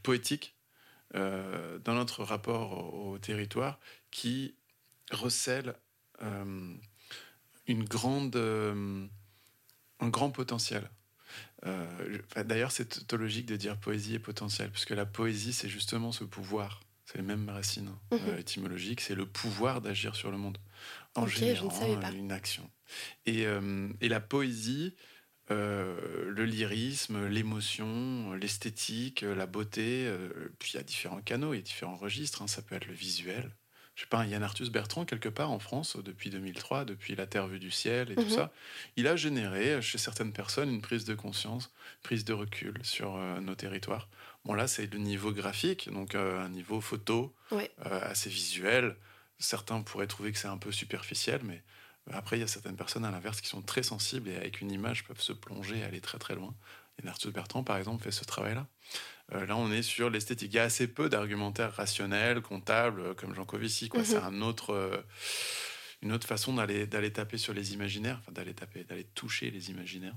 poétique euh, dans notre rapport au, au territoire qui recèle euh, une grande, euh, un grand potentiel. D'ailleurs, c'est tautologique de dire poésie et potentiel, puisque la poésie, c'est justement ce pouvoir. C'est les mêmes racines euh, étymologiques, c'est le pouvoir d'agir sur le monde en générant une action. Et, et la poésie, euh, le lyrisme, l'émotion, l'esthétique, la beauté, euh, puis il y a différents canaux, il y a différents registres. hein. Ça peut être le visuel. Je sais pas, un Yann Arthus Bertrand, quelque part en France, depuis 2003, depuis La Terre vue du ciel et tout Mhm. ça, il a généré chez certaines personnes une prise de conscience, prise de recul sur euh, nos territoires. Bon, là, c'est le niveau graphique, donc euh, un niveau photo, Ouais. euh, assez visuel. Certains pourraient trouver que c'est un peu superficiel, mais euh, après, il y a certaines personnes à l'inverse qui sont très sensibles et avec une image peuvent se plonger, aller très très loin. Et Arthur Bertrand, par exemple, fait ce travail-là. Euh, là, on est sur l'esthétique. Il y a assez peu d'argumentaires rationnels, comptables, euh, comme Jean Covici. quoi. Mhm. C'est un autre, euh, une autre façon d'aller d'aller taper sur les imaginaires, enfin d'aller taper, d'aller toucher les imaginaires.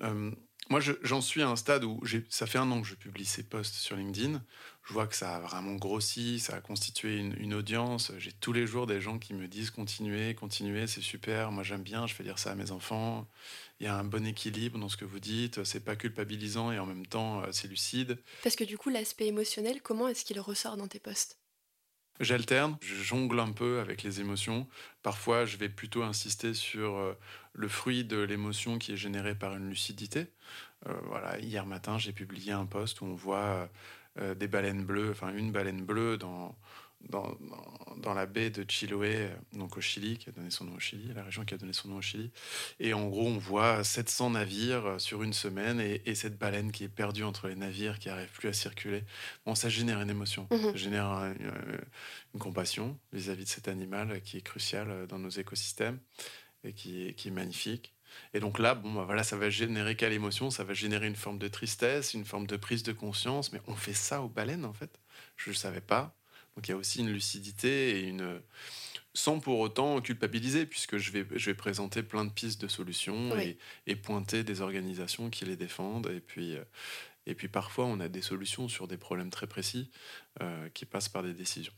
Euh, moi, je- j'en suis à un stade où ça fait un an que je publie ces posts sur LinkedIn. Je vois que ça a vraiment grossi, ça a constitué une, une audience. J'ai tous les jours des gens qui me disent continuez, continuez, c'est super. Moi, j'aime bien, je fais dire ça à mes enfants. Il y a un bon équilibre dans ce que vous dites. C'est pas culpabilisant et en même temps, euh, c'est lucide. Parce que du coup, l'aspect émotionnel, comment est-ce qu'il ressort dans tes posts? J'alterne, je jongle un peu avec les émotions. Parfois, je vais plutôt insister sur euh, le fruit de l'émotion qui est générée par une lucidité. Euh, voilà, hier matin, j'ai publié un post où on voit euh, des baleines bleues, enfin une baleine bleue dans, dans, dans, la baie de Chiloé, donc au Chili, qui a donné son nom au Chili, la région qui a donné son nom au Chili. Et en gros, on voit 700 navires euh, sur une semaine et, et cette baleine qui est perdue entre les navires, qui n'arrive plus à circuler. Bon, ça génère une émotion, Mhm. ça génère un- une, une compassion vis-à-vis de cet animal qui est crucial euh, dans nos écosystèmes et qui qui est magnifique. Et donc là, bon, bah voilà, ça va générer quelle émotion Ça va générer une forme de tristesse, une forme de prise de conscience. Mais on fait ça aux baleines, en fait? Je ne savais pas. Donc il y a aussi une lucidité et une sans pour autant culpabiliser, puisque je vais, je vais présenter plein de pistes de solutions Oui. et, et pointer des organisations qui les défendent. Et puis, euh, et puis parfois, on a des solutions sur des problèmes très précis euh, qui passent par des décisions.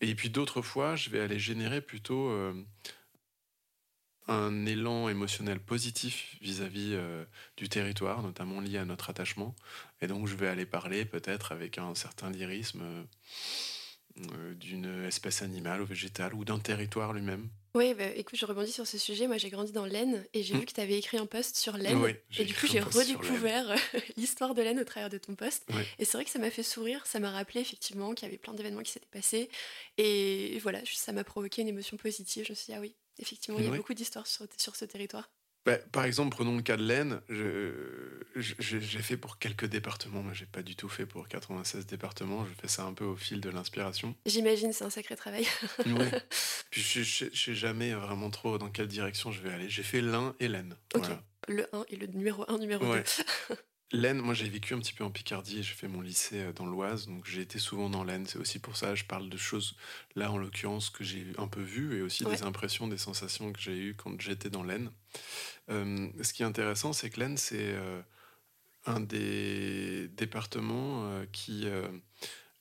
Et puis d'autres fois, je vais aller générer plutôt euh, un élan émotionnel positif vis-à-vis euh, du territoire, notamment lié à notre attachement. Et donc, je vais aller parler peut-être avec un certain lyrisme euh, euh, d'une espèce animale ou végétale ou d'un territoire lui-même. Oui, bah, écoute, je rebondis sur ce sujet. Moi, j'ai grandi dans l'Aisne et j'ai Mm. vu que tu avais écrit un post sur l'Aisne. Oui, et du coup, j'ai redécouvert l'histoire de l'Aisne au travers de ton post. Oui. Et c'est vrai que ça m'a fait sourire. Ça m'a rappelé effectivement qu'il y avait plein d'événements qui s'étaient passés. Et voilà, ça m'a provoqué une émotion positive. Je me suis dit, ah oui, effectivement, il y a Oui. beaucoup d'histoires sur, sur ce territoire. Bah, par exemple, prenons le cas de l'Aisne. J'ai fait pour quelques départements, mais j'ai pas du tout fait pour 96 départements. Je fais ça un peu au fil de l'inspiration. J'imagine, c'est un sacré travail. oui. Puis je, sais jamais vraiment trop dans quelle direction je vais aller. J'ai fait l'un et l'Aisne. Le 1 et le numéro 1, numéro 2. L'Aisne, moi j'ai vécu un petit peu en Picardie, j'ai fait mon lycée euh, dans l'Oise, donc j'ai été souvent dans l'Aisne. C'est aussi pour ça que je parle de choses, là en l'occurrence, que j'ai un peu vues et aussi des impressions, des sensations que j'ai eues quand j'étais dans l'Aisne. Euh, ce qui est intéressant, c'est que l'Aisne, c'est euh, un des départements qui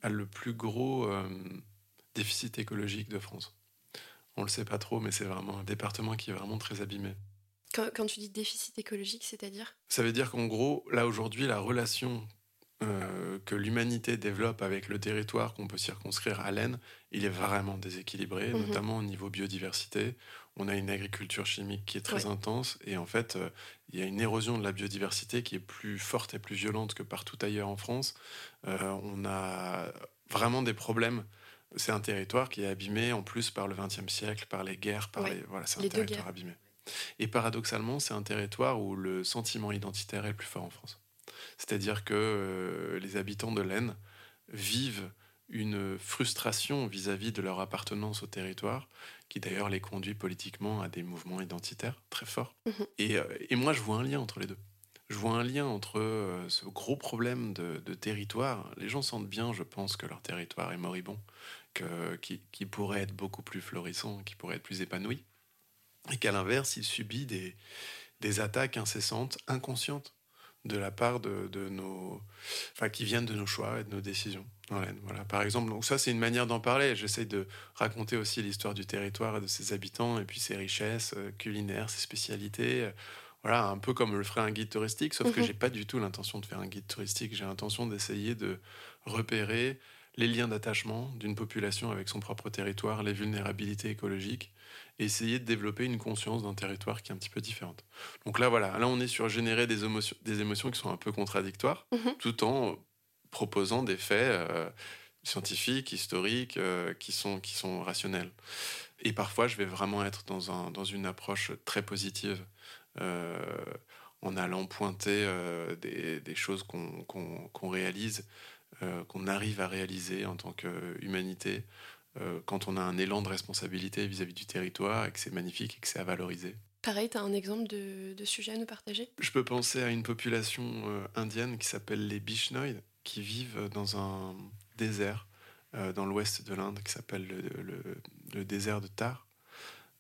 a le plus gros déficit écologique de France. On le sait pas trop, mais c'est vraiment un département qui est vraiment très abîmé. Quand, tu dis déficit écologique, c'est-à-dire Ça veut dire qu'en gros, là aujourd'hui, la relation euh, que l'humanité développe avec le territoire qu'on peut circonscrire à l'Aisne, il est vraiment déséquilibré, mhm. notamment au niveau biodiversité. On a une agriculture chimique qui est très intense et en fait, euh, il y a une érosion de la biodiversité qui est plus forte et plus violente que partout ailleurs en France. Euh, on a vraiment des problèmes. C'est un territoire qui est abîmé en plus par le XXe siècle, par les guerres, par les... voilà, c'est un territoire abîmé. Et paradoxalement, c'est un territoire où le sentiment identitaire est le plus fort en France. C'est-à-dire que euh, les habitants de l'Aisne vivent une frustration vis-à-vis de leur appartenance au territoire, qui d'ailleurs les conduit politiquement à des mouvements identitaires très forts. Mhm. Euh, et, moi, je vois un lien entre les deux. Je vois un lien entre euh, ce gros problème de, territoire. Les gens sentent bien, je pense, que leur territoire est moribond, qui, qui pourrait être beaucoup plus florissant, qui pourrait être plus épanoui et qu'à l'inverse, il subit des, des attaques incessantes, inconscientes, de la part de, de, nos, enfin, qui viennent de nos choix et de nos décisions. Voilà, par exemple, donc ça c'est une manière d'en parler. J'essaie de raconter aussi l'histoire du territoire et de ses habitants, et puis ses richesses euh, culinaires, ses spécialités. Voilà, un peu comme le ferait un guide touristique, sauf que que mhm. j'ai pas du tout l'intention de faire un guide touristique. J'ai l'intention d'essayer de repérer les liens d'attachement d'une population avec son propre territoire, les vulnérabilités écologiques, essayer de développer une conscience d'un territoire qui est un petit peu différente. Donc là, voilà, là on est sur générer des émotions, des émotions qui sont un peu contradictoires, mhm. tout en proposant des faits euh, scientifiques, historiques, euh, qui, sont, qui sont rationnels. Et parfois, je vais vraiment être dans, un, dans une approche très positive, euh, en allant pointer des, des, choses qu'on réalise, qu'on arrive à réaliser en tant qu'humanité, euh, quand on a un élan de responsabilité vis-à-vis du territoire et que c'est magnifique et que c'est à valoriser. Pareil, tu as un exemple de, sujet à nous partager? Je peux penser à une population euh, indienne qui s'appelle les Bishnoïs, qui vivent dans un désert euh, dans l'ouest de l'Inde qui s'appelle le, désert de Tar.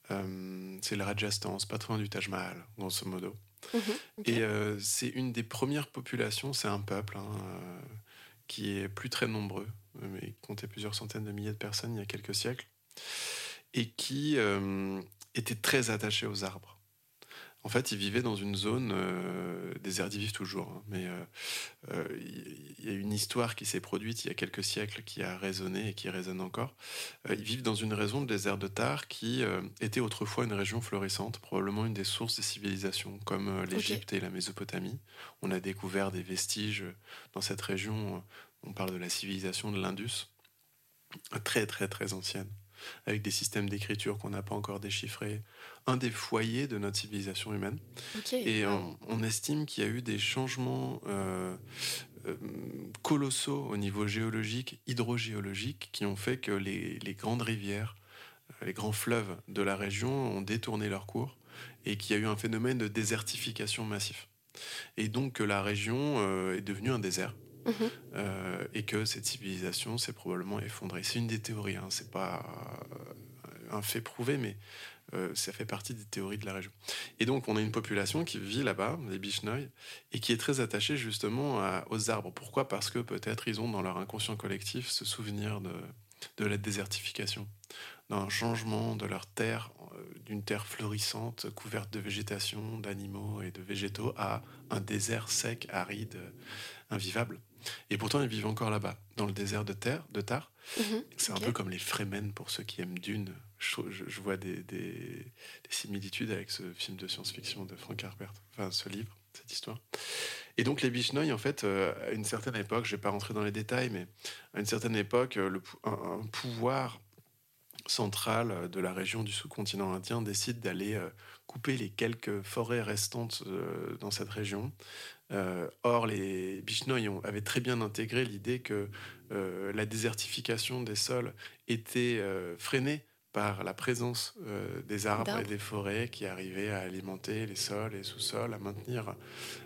c'est le Rajasthan, c'est pas loin du Taj Mahal, grosso modo. Mhm, et c'est une des premières populations, c'est un peuple hein, qui est plus très nombreux, mais qui comptait plusieurs centaines de milliers de personnes il y a quelques siècles, et qui euh, était très attaché aux arbres. En fait, ils vivaient dans une zone euh, désert, ils vivent toujours, hein, mais euh, il y a une histoire qui s'est produite il y a quelques siècles qui a résonné et qui résonne encore. ils vivent dans une région de désert de Tar qui était autrefois une région florissante, probablement une des sources des civilisations, comme l'Égypte et la Mésopotamie. On a découvert des vestiges dans cette région on parle de la civilisation de l'Indus, très très très ancienne, avec des systèmes d'écriture qu'on n'a pas encore déchiffrés, un des foyers de notre civilisation humaine. Et on, estime qu'il y a eu des changements euh, euh, colossaux au niveau géologique, hydrogéologique, qui ont fait que les, grandes rivières, euh, les grands fleuves de la région ont détourné leur cours et qu'il y a eu un phénomène de désertification massif. Et donc que la région est devenue un désert Mhm. Euh, et que cette civilisation s'est probablement effondrée. C'est une des théories, hein, c'est pas un fait prouvé, mais euh, ça fait partie des théories de la région. Et donc, on a une population qui vit là-bas, les Bichnoi, et qui est très attachée justement aux arbres. Pourquoi? Parce que peut-être ils ont dans leur inconscient collectif ce souvenir de, de la désertification, d'un changement de leur terre, d'une terre florissante, couverte de végétation, d'animaux et de végétaux, à un désert sec, aride, invivable. Et pourtant, ils vivent encore là-bas, dans le désert de terre, de Tar. Mhm. c'est un peu comme les Fremen pour ceux qui aiment Dune. Je, vois des, des, similitudes avec ce film de science-fiction de Frank Herbert, enfin ce livre, cette histoire. Et donc les Bichnoi, en fait, euh, à une certaine époque, je ne vais pas rentrer dans les détails, mais à une certaine époque, le, un, pouvoir centrale de la région du sous-continent indien décide d'aller couper les quelques forêts restantes dans cette région. or, les Bishnoï avaient très bien intégré l'idée que la désertification des sols était freinée par la présence euh, des arbres et des forêts qui arrivaient à alimenter les sols et sous-sols, à maintenir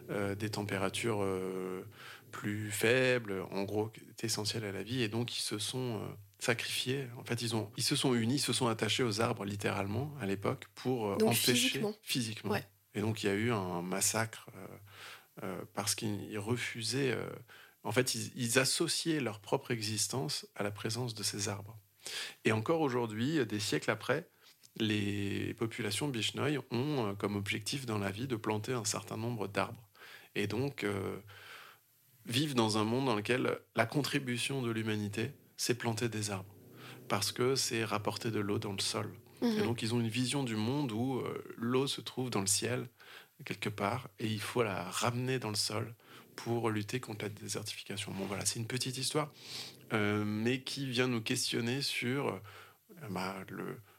euh, des températures euh, plus faibles, en gros, qui essentielles à la vie. Et donc, ils se sont sacrifiés. En fait, ils, ont, ils se sont unis, ils se sont attachés aux arbres, littéralement, à l'époque, pour empêcher physiquement. physiquement. Et donc, il y a eu un massacre parce qu'ils refusaient. en fait, ils, ils associaient leur propre existence à la présence de ces arbres. Et encore aujourd'hui, des siècles après, les populations Bishnoi ont euh, comme objectif dans la vie de planter un certain nombre d'arbres. Et donc, euh, vivent dans un monde dans lequel la contribution de l'humanité, c'est planter des arbres. Parce que c'est rapporter de l'eau dans le sol. Et mhm. donc, ils ont une vision du monde où euh, l'eau se trouve dans le ciel, quelque part, et il faut la ramener dans le sol pour lutter contre la désertification. Bon, voilà, c'est une petite histoire. Euh, mais qui vient nous questionner sur euh, bah,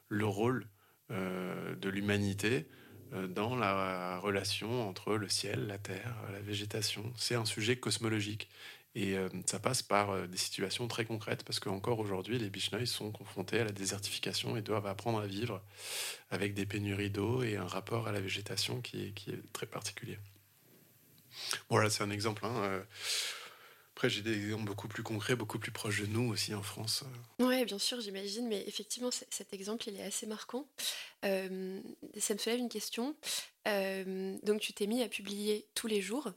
le, rôle euh, de l'humanité dans la relation entre le ciel, la terre, la végétation. C'est un sujet cosmologique. Et ça passe par des situations très concrètes, parce qu'encore aujourd'hui, les Bichnoi sont confrontés à la désertification et doivent apprendre à vivre avec des pénuries d'eau et un rapport à la végétation qui est, qui est très particulier. Voilà, c'est un exemple. Hein, après, j'ai des exemples beaucoup plus concrets, beaucoup plus proches de nous aussi en France. Oui, bien sûr, j'imagine, mais effectivement, cet exemple, il est assez marquant. Euh, ça me soulève une question. Euh, donc, tu t'es mis à publier tous les jours.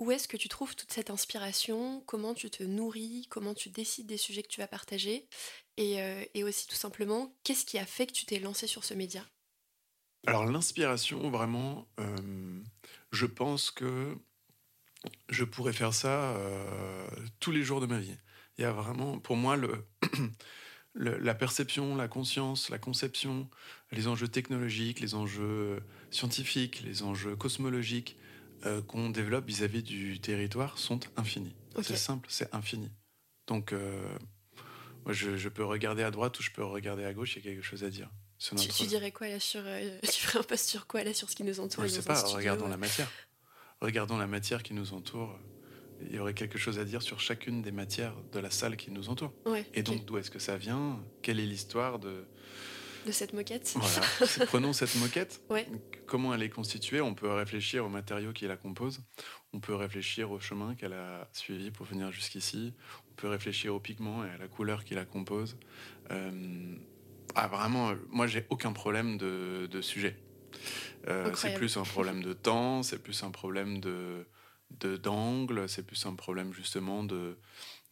Où est-ce que tu trouves toute cette inspiration? Comment tu te nourris? Comment tu décides des sujets que tu vas partager? Et, euh, et aussi, tout simplement, qu'est-ce qui a fait que tu t'es lancé sur ce média? Alors, l'inspiration, vraiment, je pense que je pourrais faire ça euh, tous les jours de ma vie. Il y a vraiment, pour moi, le, la perception, la conscience, la conception, les enjeux technologiques, les enjeux scientifiques, les enjeux cosmologiques euh, qu'on développe vis-à-vis du territoire sont infinis. C'est simple, c'est infini. Donc, euh, moi, je, peux regarder à droite ou je peux regarder à gauche, il y a quelque chose à dire. Tu, dirais quoi là sur. tu ferais un post sur quoi là sur ce qui nous entoure Je sais pas, regardons la matière regardons la matière qui nous entoure. Il y aurait quelque chose à dire sur chacune des matières de la salle qui nous entoure. et donc, d'où est-ce que ça vient? Quelle est l'histoire de... De cette moquette Voilà. Prenons cette moquette. Comment elle est constituée? On peut réfléchir aux matériaux qui la composent. On peut réfléchir au chemin qu'elle a suivi pour venir jusqu'ici. On peut réfléchir aux pigments et à la couleur qui la compose. Euh, ah, vraiment, moi, j'ai aucun problème de, de sujet. Euh, c'est plus un problème de temps, c'est plus un problème de d'angle, c'est plus un problème justement de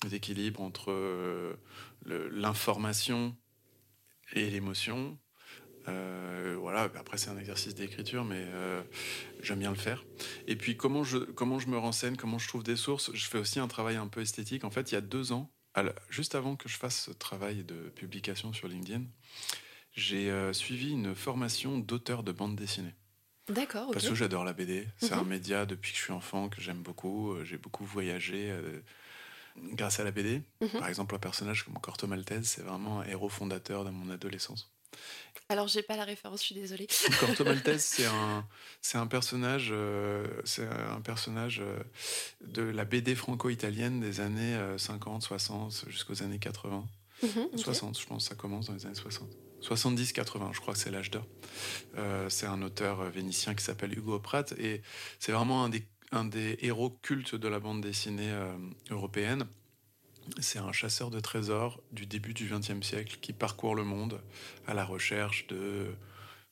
d'équilibre entre euh, l'information et l'émotion. Euh, voilà, après c'est un exercice d'écriture, mais j'aime bien le faire. Et puis comment je, comment je me renseigne, comment je trouve des sources, je fais aussi un travail un peu esthétique. En fait, il y a deux ans, juste avant que je fasse ce travail de publication sur LinkedIn, j'ai suivi une formation d'auteur de bande dessinée. D'accord. Parce que j'adore la BD. C'est un mhm. média depuis que je suis enfant que j'aime beaucoup. Euh, j'ai beaucoup voyagé euh, grâce à la BD. Mhm. Par exemple, un personnage comme Corto Maltese, c'est vraiment un héros fondateur de mon adolescence. Alors, j'ai pas la référence, je suis désolée. Corto Maltese, c'est un, c'est un personnage, euh, c'est un personnage de la BD franco-italienne des années 50, 60 jusqu'aux années 80. 60, mhm, je pense, ça commence dans les années 60. 70-80, je crois que c'est l'âge d'or. Euh, c'est un auteur euh, vénitien qui s'appelle Hugo Pratt et c'est vraiment un des, héros cultes de la bande dessinée euh, européenne. C'est un chasseur de trésors du début du XXe siècle qui parcourt le monde à la recherche de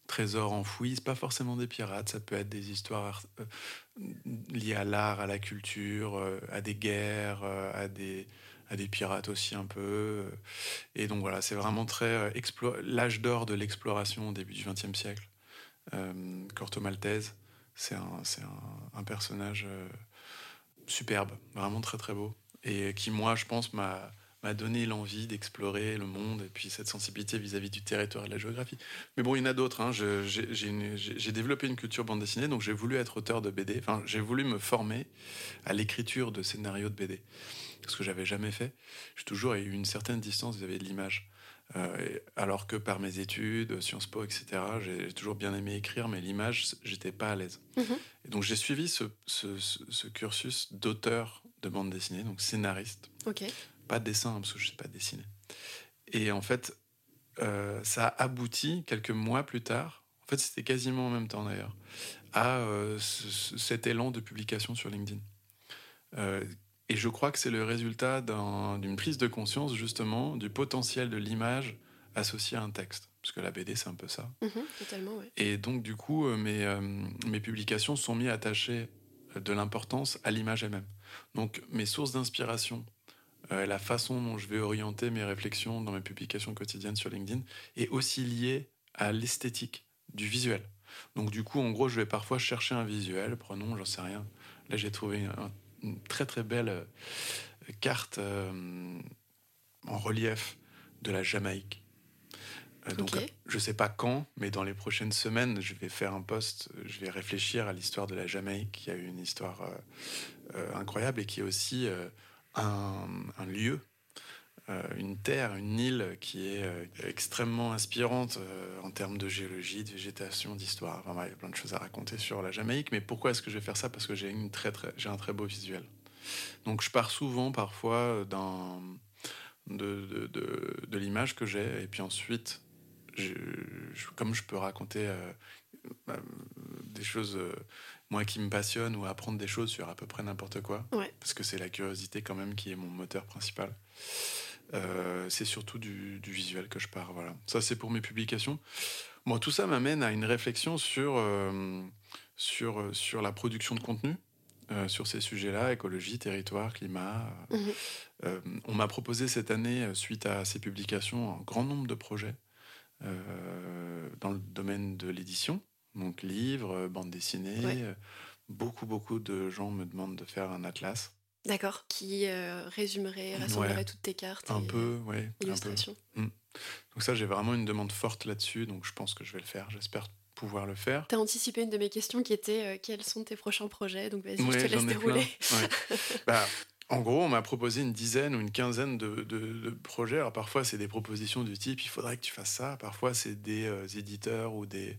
trésors enfouis. C'est pas forcément des pirates, ça peut être des histoires liées à l'art, à la culture, à des guerres, à des, à des pirates aussi un peu. Et donc voilà, c'est vraiment très euh, l'âge d'or de l'exploration au début du XXe siècle. Euh, Corto Maltese, c'est un, un, personnage euh, superbe, vraiment très très beau, et qui moi, je pense, m'a m'a donné l'envie d'explorer le monde et puis cette sensibilité vis-à-vis du territoire et de la géographie. Mais bon, il y en a d'autres. Hein. J'ai développé une culture bande dessinée, donc j'ai voulu être auteur de BD. Enfin, j'ai voulu me former à l'écriture de scénarios de BD ce que j'avais jamais fait. J'ai toujours eu une certaine distance vis-à-vis de l'image. alors que par mes études, Sciences Po, etc., j'ai toujours bien aimé écrire, mais l'image, j'étais pas à l'aise. Mhm. Et donc j'ai suivi ce, ce- ce- ce cursus d'auteur de bande dessinée, donc scénariste. Pas de dessin, hein, parce que je sais pas dessiner. Et en fait, euh, ça a abouti quelques mois plus tard, en fait c'était quasiment en même temps d'ailleurs, à euh, ce- ce- cet élan de publication sur LinkedIn. Et je crois que c'est le résultat d'un- d'une prise de conscience justement du potentiel de l'image associée à un texte. Parce que la BD c'est un peu ça. Mhm, totalement, ouais. Et donc, du coup, euh, mes, euh, mes publications sont mises à attacher euh, de l'importance à l'image elle-même. Donc, mes sources d'inspiration, euh, la façon dont je vais orienter mes réflexions dans mes publications quotidiennes sur LinkedIn est aussi liée à l'esthétique du visuel. Donc, du coup, en gros, je vais parfois chercher un visuel. Prenons, j'en sais rien. Là, j'ai trouvé un- une très très belle euh, carte euh, en relief de la Jamaïque. Euh, donc, je sais pas quand, mais dans les prochaines semaines, je vais faire un post, je vais réfléchir à l'histoire de la Jamaïque, qui a eu une histoire euh, euh, incroyable et qui est aussi euh, un, un lieu, une terre, une île qui est euh, extrêmement inspirante euh, en termes de géologie, de végétation, d'histoire. Enfin, il y a plein de choses à raconter sur la Jamaïque, mais pourquoi est-ce que je vais faire ça? Parce que j'ai une très, très, j'ai un très beau visuel. Donc je pars souvent, parfois, d'un de, de, de, de l'image que j'ai, et puis ensuite, je, je- comme je peux raconter euh, euh, des choses, euh, moi qui me passionnent, ou apprendre des choses sur à peu près n'importe quoi, Ouais. parce que c'est la curiosité quand même qui est mon moteur principal. Euh, c'est surtout du, du visuel que je pars. Voilà. Ça, c'est pour mes publications. Bon, tout ça m'amène à une réflexion sur, euh, sur, euh, sur la production de contenu, euh, sur ces sujets-là, écologie, territoire, climat. Mhm. on m'a proposé cette année, suite à ces publications, un grand nombre de projets dans le domaine de l'édition, donc livres, bandes dessinées. Ouais. Beaucoup, beaucoup de gens me demandent de faire un atlas. D'accord. Qui euh, résumerait, rassemblerait Ouais. toutes tes cartes Un et peu, ouais, un peu. illustrations. Donc ça, j'ai vraiment une demande forte là-dessus, donc je pense que je vais le faire. J'espère pouvoir le faire. T'as anticipé une de mes questions qui était euh, quels sont tes prochains projets? Donc vas-y, Ouais, je te laisse dérouler. Ouais. Bah, en gros, on m'a proposé une dizaine ou une quinzaine de, de- de projets. Alors parfois, c'est des propositions du type il faudrait que tu fasses ça. Parfois, c'est des euh, éditeurs ou des,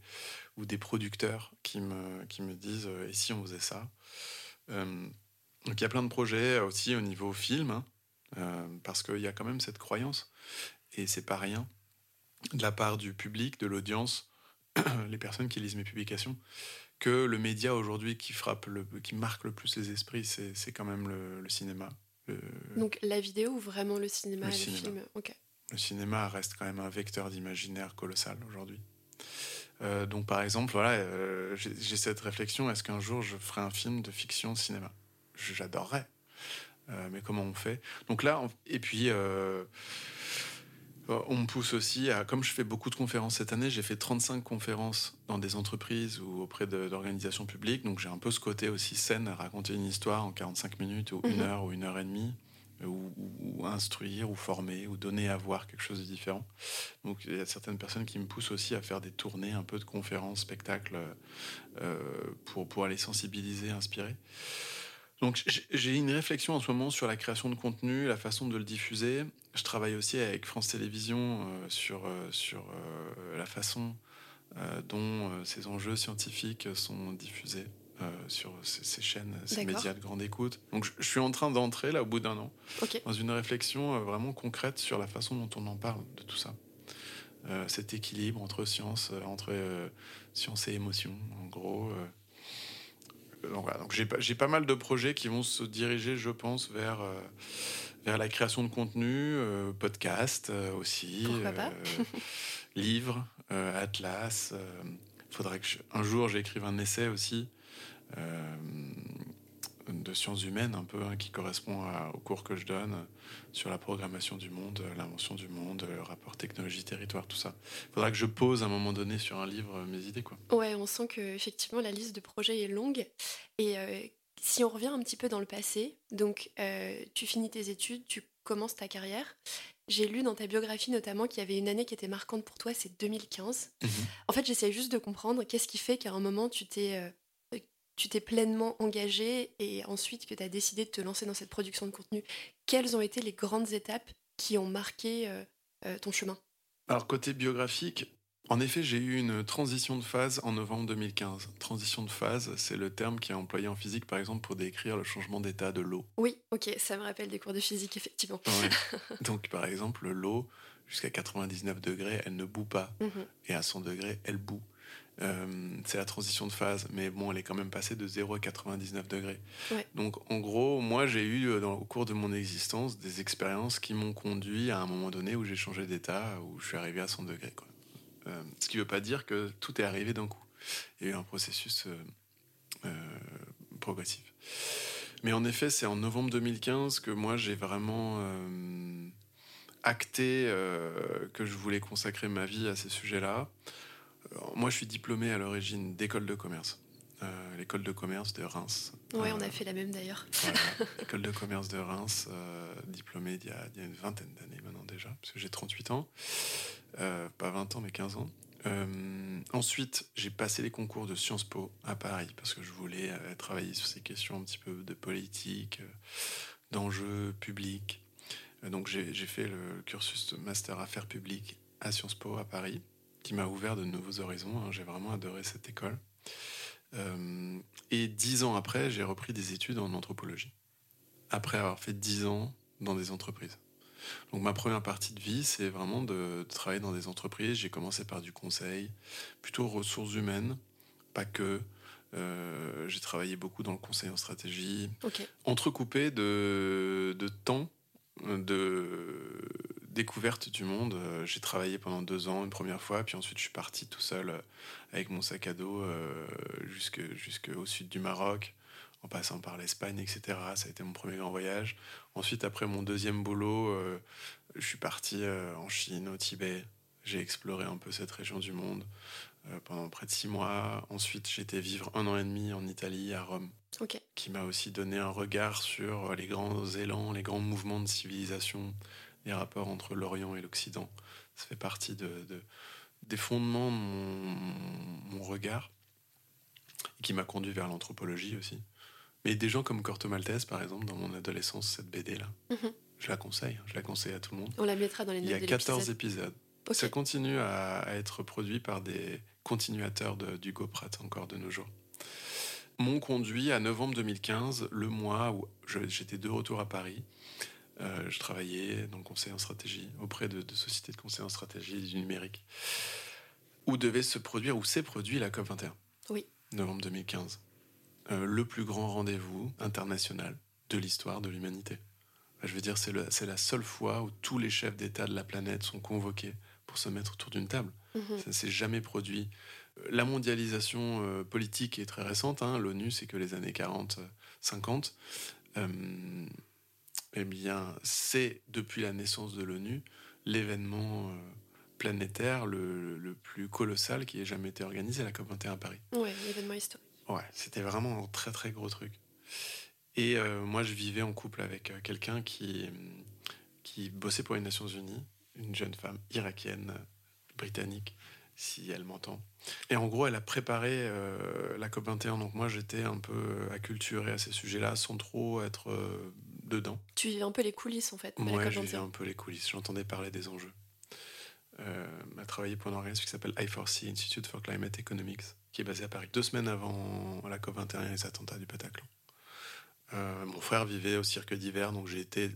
ou des producteurs qui me, qui me disent et si on faisait ça? Donc il y a plein de projets aussi au niveau film, hein, euh, parce qu'il y a quand même cette croyance, et c'est pas rien, de la part du public, de l'audience, les personnes qui lisent mes publications, que le média aujourd'hui qui frappe, le, qui marque le plus les esprits, c'est c'est quand même le, le cinéma. Le, Donc la vidéo ou vraiment le cinéma, Le cinéma. film Ok. le cinéma reste quand même un vecteur d'imaginaire colossal aujourd'hui. Euh, donc par exemple, voilà, euh, j'ai cette réflexion est-ce qu'un jour je ferai un film de fiction cinéma? J'adorerais. Euh, mais comment on fait? Donc là, on- et puis euh, on me pousse aussi à, comme je fais beaucoup de conférences cette année, j'ai fait 35 conférences dans des entreprises ou auprès d'organisations publiques, donc j'ai un peu ce côté aussi scène à raconter une histoire en 45 minutes ou une Mhm. heure ou une heure et demie ou, ou instruire ou former ou donner à voir quelque chose de différent. Donc il y a certaines personnes qui me poussent aussi à faire des tournées, un peu de conférences, spectacles, euh, pour, pour aller sensibiliser, inspirer. Donc j'ai- une réflexion en ce moment sur la création de contenu, la façon de le diffuser. Je travaille aussi avec France Télévisions euh, sur, euh, sur euh, la façon dont ces enjeux scientifiques sont diffusés sur ces, ces chaînes, ces médias de grande écoute. Donc je, je suis en train d'entrer là au bout d'un an dans une réflexion vraiment concrète sur la façon dont on en parle de tout ça. Cet équilibre entre science, entre science et émotion, en gros. Euh. Donc, voilà. Donc j'ai pas- mal de projets qui vont se diriger, je pense, vers, euh, vers la création de contenu, euh, podcast euh, aussi, pas livres, euh, atlas. Il faudrait que je- un jour j'écrive un essai aussi euh, de sciences humaines, un peu, hein, qui correspond à- au cours que je donne euh, sur la programmation du monde, euh, l'invention du monde, euh, le rapport technologie-territoire, tout ça. Il faudra que je pose à un moment donné sur un livre mes idées. Quoi. Ouais, on sent que effectivement la liste de projets est longue. Et euh, si on revient un petit peu dans le passé, donc euh, tu finis tes études, tu commences ta carrière. J'ai lu dans ta biographie notamment qu'il y avait une année qui était marquante pour toi, c'est 2015. En fait, j'essaie juste de comprendre qu'est-ce qui fait qu'à un moment tu t'es tu t'es pleinement engagé et ensuite que tu as décidé de te lancer dans cette production de contenu. Quelles ont été les grandes étapes qui ont marqué euh, euh, ton chemin? Alors, côté biographique, en effet, j'ai eu une transition de phase en novembre 2015. Transition de phase, c'est le terme qui est employé en physique, par exemple, pour décrire le changement d'état de l'eau. Oui, ok, ça me rappelle des cours de physique, effectivement. Donc, par exemple, l'eau, jusqu'à 99 degrés, elle ne bout pas. Mhm. Et à 100 degrés, elle bout. Euh, c'est la transition de phase, mais bon, elle est quand même passée de 0 à 99 degrés. Donc, en gros, moi, j'ai eu, euh, dans, au cours de mon existence, des expériences qui m'ont conduit à un moment donné où j'ai changé d'état, où je suis arrivé à 100 degrés. Quoi. Euh, ce qui ne veut pas dire que tout est arrivé d'un coup. Il y a eu un processus euh, progressif. Mais en effet, c'est en novembre 2015 que moi j'ai vraiment acté que je voulais consacrer ma vie à ces sujets-là. Moi, je suis diplômé à l'origine d'école de commerce. l'école de commerce de Reims. Oui, on a fait la même d'ailleurs. l'école de commerce de Reims, diplômé il y, a, il y, a, une vingtaine d'années maintenant déjà, parce que j'ai 38 ans. Euh, pas 20 ans, mais 15 ans. Euh, ensuite, j'ai passé les concours de Sciences Po à Paris parce que je voulais euh, travailler sur ces questions un petit peu de politique, d'enjeux publics. donc j'ai fait le cursus de master affaires publiques à Sciences Po à Paris, qui m'a ouvert de nouveaux horizons. Hein. J'ai vraiment adoré cette école. et dix ans après, j'ai repris des études en anthropologie, après avoir fait dix ans dans des entreprises. Donc ma première partie de vie, c'est vraiment de, travailler dans des entreprises. J'ai commencé par du conseil, plutôt ressources humaines, pas que. Euh, j'ai travaillé beaucoup dans le conseil en stratégie, entrecoupé de, de temps de découverte du monde. J'ai travaillé pendant deux ans une première fois, puis ensuite je suis parti tout seul avec mon sac à dos euh, jusqu'au sud du Maroc en passant par l'Espagne, etc. Ça a été mon premier grand voyage. Ensuite, après mon deuxième boulot, euh, je suis parti euh, en Chine, au Tibet. J'ai exploré un peu cette région du monde euh, pendant près de six mois. Ensuite, j'ai été vivre un an et demi en Italie, à Rome, qui m'a aussi donné un regard sur les grands élans, les grands mouvements de civilisation, les rapports entre l'Orient et l'Occident. Ça fait partie de, des fondements de mon, mon regard et qui m'a conduit vers l'anthropologie aussi. Mais des gens comme Corto Maltese, par exemple, dans mon adolescence, cette BD-là, mhm. je la conseille, je la conseille à tout le monde. On la mettra dans les notes Il y a 14 épisodes. Ça continue à, être produit par des continuateurs d'Hugo Pratt encore de nos jours. M'ont conduit à novembre 2015, le mois où j'étais de retour à Paris. Euh, je travaillais conseil en stratégie auprès de, de sociétés de conseil en stratégie et du numérique, où devait se produire, où s'est produit la COP21. Oui. Novembre 2015. Euh, le plus grand rendez-vous international de l'histoire de l'humanité. Je veux dire, c'est la seule fois où tous les chefs d'État de la planète sont convoqués pour se mettre autour d'une table. Mhm. Ça ne s'est jamais produit. Euh, la mondialisation euh, politique est très récente. Hein. L'ONU, c'est que les années 40-50. Eh bien, c'est depuis la naissance de l'ONU l'événement planétaire le, le, plus colossal qui ait jamais été organisé, la COP21 à Paris. Oui, l'événement historique. Ouais, c'était vraiment un très très gros truc. Et euh, moi, je vivais en couple avec euh, quelqu'un qui, qui bossait pour les Nations Unies, une jeune femme irakienne, britannique, si elle m'entend. Et en gros, elle a préparé euh, la COP21, donc moi j'étais un peu acculturé à ces sujets-là sans trop être dedans. Tu vivais un peu les coulisses en fait. Moi, je vivais un peu les coulisses, j'entendais parler des enjeux. elle a travaillé pour un organisme qui s'appelle I4C, Institute for Climate Economics qui est basé à Paris, deux semaines avant la COP21 et les attentats du Bataclan. Euh, mon frère vivait au cirque d'hiver, donc j'ai été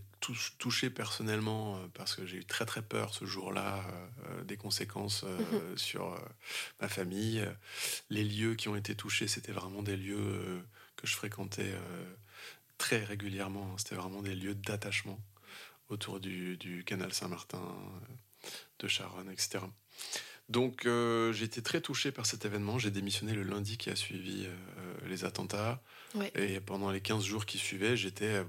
touché personnellement euh, parce que j'ai eu très très peur ce jour-là euh, des conséquences sur ma famille. Les lieux qui ont été touchés, c'était vraiment des lieux que je fréquentais très régulièrement. C'était vraiment des lieux d'attachement autour du, du canal Saint-Martin, de Charonne, etc. Donc euh, j'ai été très touché par cet événement. J'ai démissionné le lundi qui a suivi euh, les attentats. Et pendant les 15 jours qui suivaient, j'étais euh,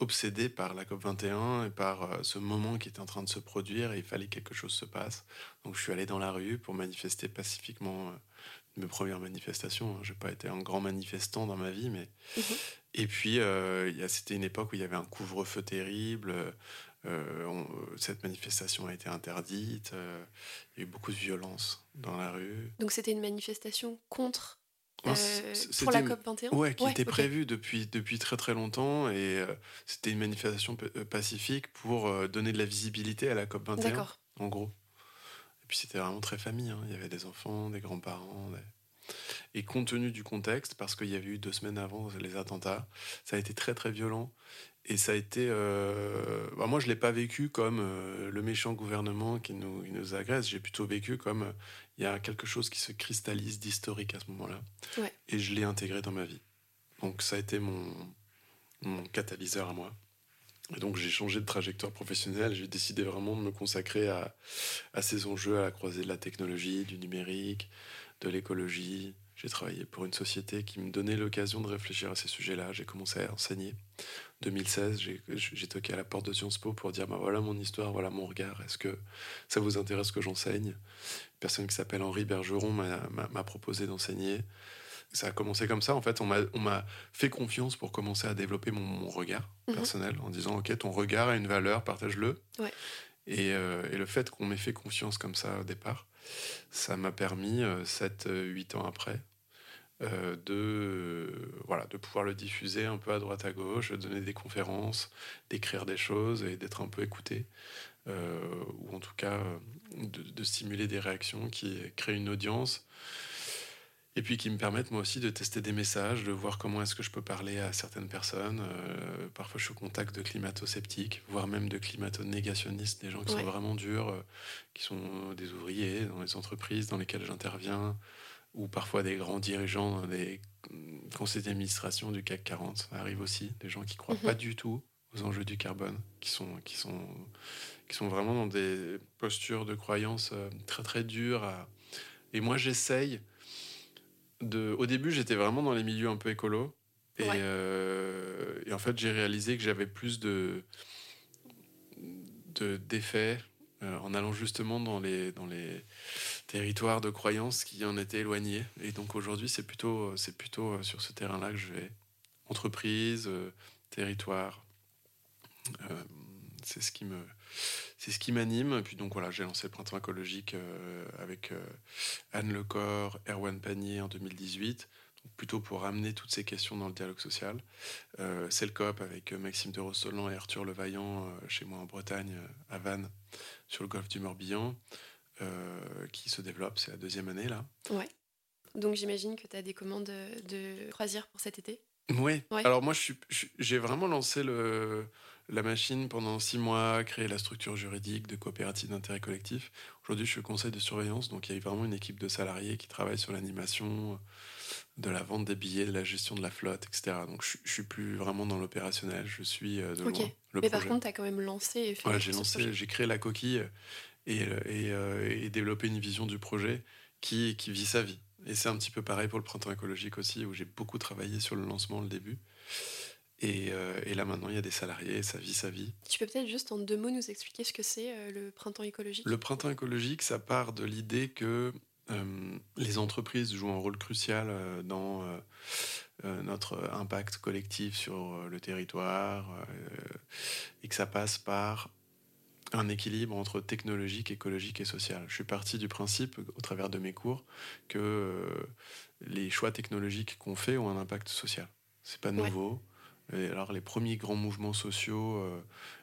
obsédé par la COP21 et par ce moment qui était en train de se produire et il fallait que quelque chose se passe. Donc je suis allé dans la rue pour manifester pacifiquement mes premières manifestations. Je n'ai pas été un grand manifestant dans ma vie, mais... Mhm. Et puis, c'était une époque où il y avait un couvre-feu terrible. Euh, cette manifestation a été interdite. Euh, il y a eu beaucoup de violence dans la rue. Donc c'était une manifestation contre euh, pour la COP 21 Ouais, qui était prévue depuis, depuis très très longtemps et c'était une manifestation pacifique pour donner de la visibilité à la COP 21. En gros. Puis c'était vraiment très famille. hein. Il y avait des enfants, des grands-parents. des- Et compte tenu du contexte, parce qu'il y avait eu deux semaines avant les attentats, ça a été très très violent. Et ça a été. euh, bah, moi, je ne l'ai pas vécu comme euh, le méchant gouvernement qui nous, qui nous agresse. J'ai plutôt vécu comme euh, il y a quelque chose qui se cristallise d'historique à ce moment-là. Ouais. Et je l'ai intégré dans ma vie. Donc, ça a été mon, mon catalyseur à moi. Et donc, j'ai changé de trajectoire professionnelle. J'ai décidé vraiment de me consacrer à, ces enjeux, à la croisée de la technologie, du numérique, de l'écologie. J'ai travaillé pour une société qui me donnait l'occasion de réfléchir à ces sujets-là. J'ai commencé à enseigner. 2016, j'ai- toqué à la porte de Sciences Po pour dire bah, voilà mon histoire, voilà mon regard. Est-ce que ça vous intéresse que j'enseigne? Une personne qui s'appelle Henri Bergeron m'a proposé d'enseigner. Ça a commencé comme ça. En fait, on m'a fait confiance pour commencer à développer mon, mon regard Mhm. personnel en disant ok, ton regard a une valeur, partage-le. Ouais. Et, euh, et le fait qu'on m'ait fait confiance comme ça au départ, ça m'a permis, 7-8 ans après, euh, de, euh, voilà, de pouvoir le diffuser un peu à droite à gauche, de donner des conférences, d'écrire des choses et d'être un peu écouté, euh, ou en tout cas euh, de, de stimuler des réactions qui créent une audience. Et puis qui me permettent moi aussi de tester des messages, de voir comment est-ce que je peux parler à certaines personnes. Euh, parfois je suis au contact de climato-sceptiques, voire même de climato-négationnistes, des gens qui Ouais. sont vraiment durs, euh, qui sont des ouvriers dans les entreprises dans lesquelles j'interviens, ou parfois des grands dirigeants dans des mm, conseils d'administration du CAC 40. Ça arrive aussi, des gens qui croient Mhm. pas du tout aux enjeux du carbone, qui sont, qui sont, qui sont vraiment dans des postures de croyance euh, très très dures. à- Et moi j'essaye de... Au début j'étais vraiment dans les milieux un peu écolos. Et, Ouais. euh, et en fait j'ai réalisé que j'avais plus de de- d'effets euh, en allant justement dans les, dans les territoires de croyances qui en étaient éloignés. Et donc aujourd'hui, c'est plutôt, c'est plutôt euh, sur ce terrain-là que je vais. Entreprise, euh, territoire, c'est ce qui me, c'est ce qui m'anime. Puis donc voilà, j'ai lancé le printemps écologique euh, avec euh, Anne Lecor, Erwan Panier en 2018. Donc plutôt pour ramener toutes ces questions dans le dialogue social. Euh, c'est le COP avec Maxime de Rossolan et Arthur Levaillant chez moi en Bretagne, à Vannes, sur le golfe du Morbihan, qui se développe. C'est la deuxième année là. Ouais. Donc j'imagine que tu as des commandes de croisière pour cet été? Oui. Ouais. Alors moi, j'ai vraiment lancé le, la machine pendant six mois, créé la structure juridique de coopérative d'intérêt collectif. Aujourd'hui, je suis conseil de surveillance, donc il y a vraiment une équipe de salariés qui travaille sur l'animation, de la vente des billets, de la gestion de la flotte, etc. Donc je, je suis plus vraiment dans l'opérationnel, je suis euh, de Ok. loin le Mais projet. par contre, tu as quand même lancé et fait Voilà, j'ai lancé, j'ai créé la coquille et, et, euh, et développé une vision du projet qui, qui vit sa vie. Et c'est un petit peu pareil pour le printemps écologique aussi, où j'ai beaucoup travaillé sur le lancement, le début. Et, euh, et là maintenant, il y a des salariés, ça vit sa vie. Tu peux peut-être juste en deux mots nous expliquer ce que c'est euh, le printemps écologique? Le printemps écologique, ça part de l'idée que euh, les entreprises jouent un rôle crucial dans notre impact collectif sur le territoire et que ça passe par un équilibre entre technologique, écologique et social. Je suis parti du principe, au travers de mes cours, que les choix technologiques qu'on fait ont un impact social. C'est pas nouveau. Alors les premiers grands mouvements sociaux euh,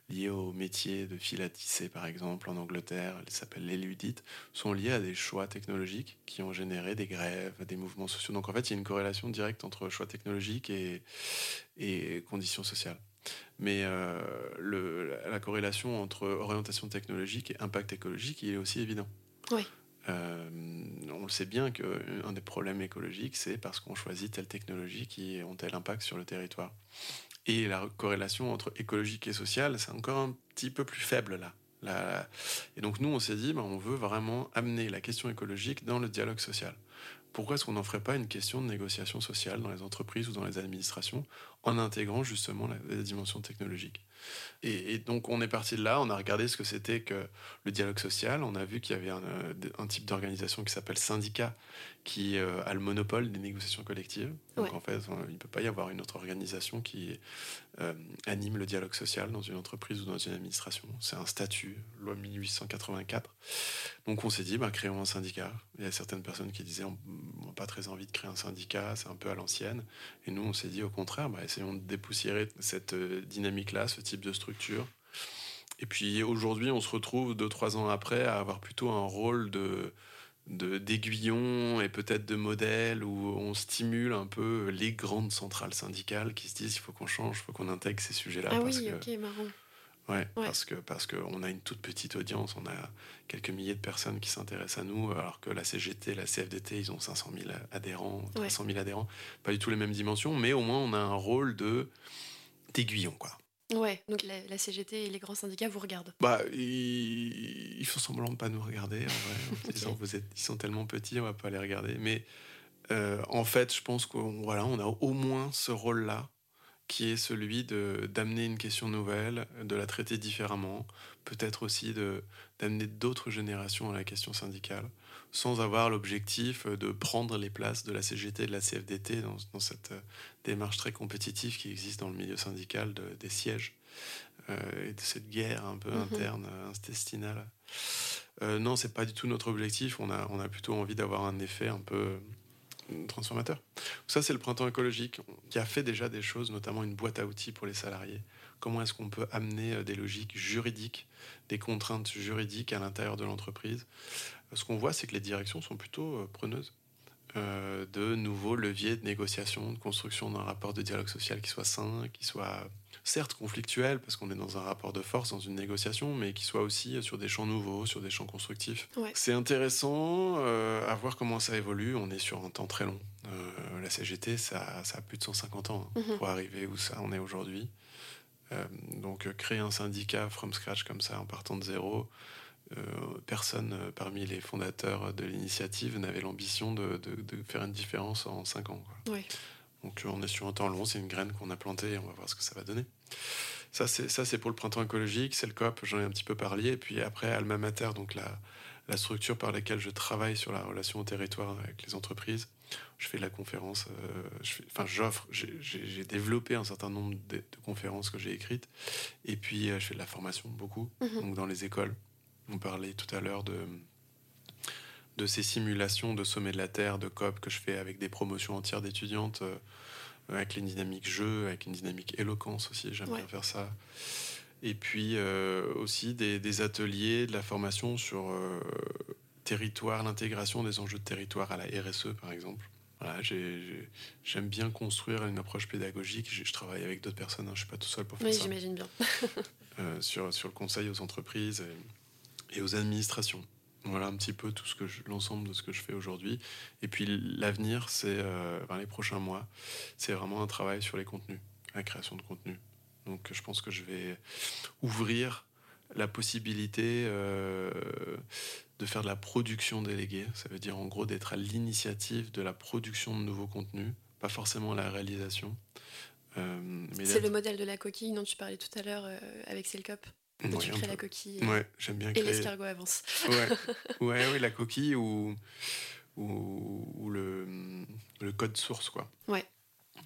liés au métier de fil à tisser, par exemple, en Angleterre, ils s'appellent les ludites, sont liés à des choix technologiques qui ont généré des grèves, des mouvements sociaux. Donc en fait, il y a une corrélation directe entre choix technologiques et, conditions sociales. Mais euh, la corrélation entre orientation technologique et impact écologique, il est aussi évident. Oui. Euh, on le sait bien qu'un des problèmes écologiques, c'est parce qu'on choisit telle technologie qui ont tel impact sur le territoire. Et la corrélation entre écologique et social, c'est encore un petit peu plus faible là. Et donc nous, on s'est dit, ben, on veut vraiment amener la question écologique dans le dialogue social. Pourquoi est-ce qu'on n'en ferait pas une question de négociation sociale dans les entreprises ou dans les administrations en intégrant justement la dimension technologique? Et, et donc on est parti de là, on a regardé ce que c'était que le dialogue social, on a vu qu'il y avait un, euh, un type d'organisation qui s'appelle syndicat qui euh, a le monopole des négociations collectives. Donc Ouais. en fait, on- il ne peut pas y avoir une autre organisation qui euh, anime le dialogue social dans une entreprise ou dans une administration. C'est un statut, loi 1884. Donc on s'est dit, bah, créons un syndicat. Il y a certaines personnes qui disaient, on n'a pas très envie de créer un syndicat, c'est un peu à l'ancienne. Et nous, on s'est dit, au contraire, bah, essayons de dépoussiérer cette dynamique-là, ce type de structure, Et puis aujourd'hui, on se retrouve deux, trois ans après à avoir plutôt un rôle de d'aiguillon et peut-être de modèle où on stimule un peu les grandes centrales syndicales qui se disent il faut qu'on change, il faut qu'on intègre ces sujets-là. Ah oui, ok, marrant. Ouais, parce que parce qu'on a une toute petite audience, on a quelques milliers de personnes qui s'intéressent à nous, alors que la CGT, la CFDT, ils ont 500 000 adhérents, 300 000 adhérents, pas du tout les mêmes dimensions, mais au moins on a un rôle de d'aiguillon, quoi. Ouais, donc la, CGT et les grands syndicats vous regardent. Bah, ils, font semblant de pas nous regarder. En vrai, vous êtes, ils sont tellement petits, on va pas les regarder. Mais euh, en fait, je pense qu'on voilà, on a au moins ce rôle-là qui est celui de d'amener une question nouvelle, de la traiter différemment, peut-être aussi de d'amener d'autres générations à la question syndicale, sans avoir l'objectif de prendre les places de la CGT et de la CFDT dans, dans cette euh, démarche très compétitive qui existe dans le milieu syndical de, des sièges euh, et de cette guerre un peu mhm. interne, euh, intestinale. Euh, non, c'est pas du tout notre objectif. On a, on a plutôt envie d'avoir un effet un peu transformateur. Ça, c'est le printemps écologique qui a fait déjà des choses, notamment une boîte à outils pour les salariés. Comment est-ce qu'on peut amener des logiques juridiques, des contraintes juridiques à l'intérieur de l'entreprise Ce qu'on voit, c'est que les directions sont plutôt euh, preneuses. Euh, de nouveaux leviers de négociation, de construction d'un rapport de dialogue social qui soit sain, qui soit certes conflictuel, parce qu'on est dans un rapport de force, dans une négociation, mais qui soit aussi sur des champs nouveaux, sur des champs constructifs. C'est intéressant euh, à voir comment ça évolue. On est sur un temps très long. Euh, la CGT, ça, ça, a plus de 150 ans hein, mhm. pour arriver où ça en est aujourd'hui. donc créer un syndicat from scratch comme ça, en partant de zéro, personne euh, parmi les fondateurs de l'initiative n'avait l'ambition de, faire une différence en cinq ans. Donc on est sur un temps long, c'est une graine qu'on a plantée et on va voir ce que ça va donner. Ça, c'est pour le printemps écologique, c'est le COP, j'en ai un petit peu parlé. Et puis après, Alma Mater, donc la, la structure par laquelle je travaille sur la relation au territoire avec les entreprises. Je fais de la conférence, euh, enfin j'offre, j'ai développé un certain nombre de, conférences que j'ai écrites. Et puis je fais de la formation beaucoup, mhm. donc dans les écoles. On parlait tout à l'heure de, de ces simulations de sommet de la Terre, de COP que je fais avec des promotions entières d'étudiantes, euh, avec une dynamique jeu, avec une dynamique éloquence aussi, j'aime bien faire ça. Et puis euh, aussi des, ateliers, de la formation sur euh, territoire, l'intégration des enjeux de territoire à la RSE par exemple. Voilà, j'aime bien construire une approche pédagogique. Je, travaille avec d'autres personnes, hein, je ne suis pas tout seul pour faire oui, ça. Oui, j'imagine bien. sur, sur le conseil aux entreprises. Et, et aux administrations. Voilà un petit peu tout ce que l'ensemble de ce que je fais aujourd'hui. Et puis l'avenir, c'est euh, les prochains mois, c'est vraiment un travail sur les contenus, la création de contenu. Donc je pense que je vais ouvrir la possibilité euh, de faire de la production déléguée. Ça veut dire en gros d'être à l'initiative de la production de nouveaux contenus, pas forcément la réalisation. Euh, c'est le modèle de la coquille dont tu parlais tout à l'heure avec Selcop tu crées la coquille. Ouais, j'aime bien Et l'escargot avance. ouais. ouais, la coquille ou, ou, le, le, code source, quoi. Ouais.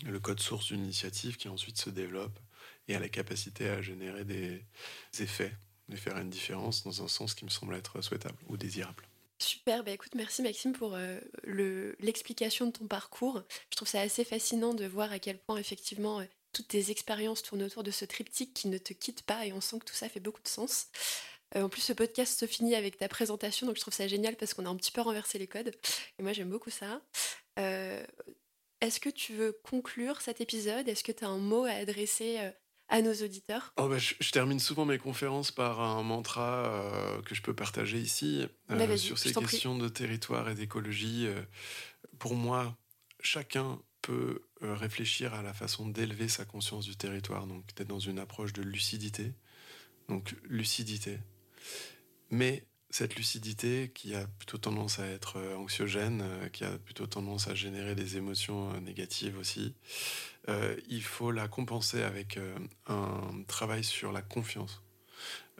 Le code source d'une initiative qui ensuite se développe et a la capacité à générer des effets, de faire une différence dans un sens qui me semble être souhaitable ou désirable. Super, bah écoute, merci Maxime pour euh, l'explication de ton parcours. Je trouve ça assez fascinant de voir à quel point effectivement euh, toutes tes expériences tournent autour de ce triptyque qui ne te quitte pas et on sent que tout ça fait beaucoup de sens. Euh, en plus, ce podcast se finit avec ta présentation, donc je trouve ça génial parce qu'on a un petit peu renversé les codes. Et moi, j'aime beaucoup ça. Euh, est-ce que tu veux conclure cet épisode? Est-ce que tu as un mot à adresser euh, à nos auditeurs? Oh bah, je, termine souvent mes conférences par un mantra que je peux partager ici bah, sur ces questions de territoire et d'écologie. pour moi, chacun euh, réfléchir à la façon d'élever sa conscience du territoire, donc peut-être dans une approche de lucidité. Donc lucidité. Mais cette lucidité qui a plutôt tendance à être euh, anxiogène, euh, qui a plutôt tendance à générer des émotions négatives aussi, il faut la compenser avec un travail sur la confiance.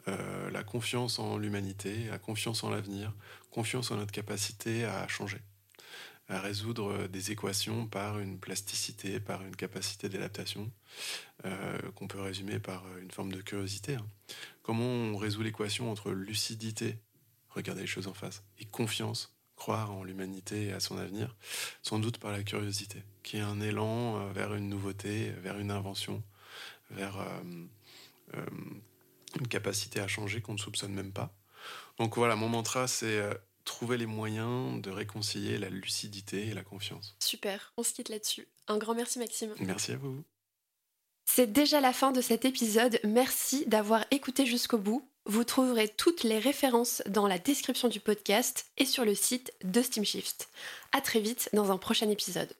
la confiance en l'humanité, la confiance en l'avenir, confiance en notre capacité à changer à résoudre des équations par une plasticité, par une capacité d'adaptation, euh, qu'on peut résumer par une forme de curiosité. Hein. Comment on résout l'équation entre lucidité, regarder les choses en face, et confiance, croire en l'humanité et à son avenir, sans doute par la curiosité, qui est un élan euh, vers une nouveauté, vers une invention, vers euh, une capacité à changer qu'on ne soupçonne même pas. Donc voilà, mon mantra, c'est euh, trouver les moyens de réconcilier la lucidité et la confiance. Super, on se quitte là-dessus. Un grand merci Maxime. Merci à vous. C'est déjà la fin de cet épisode. Merci d'avoir écouté jusqu'au bout. Vous trouverez toutes les références dans la description du podcast et sur le site de Steamshift. À très vite dans un prochain épisode.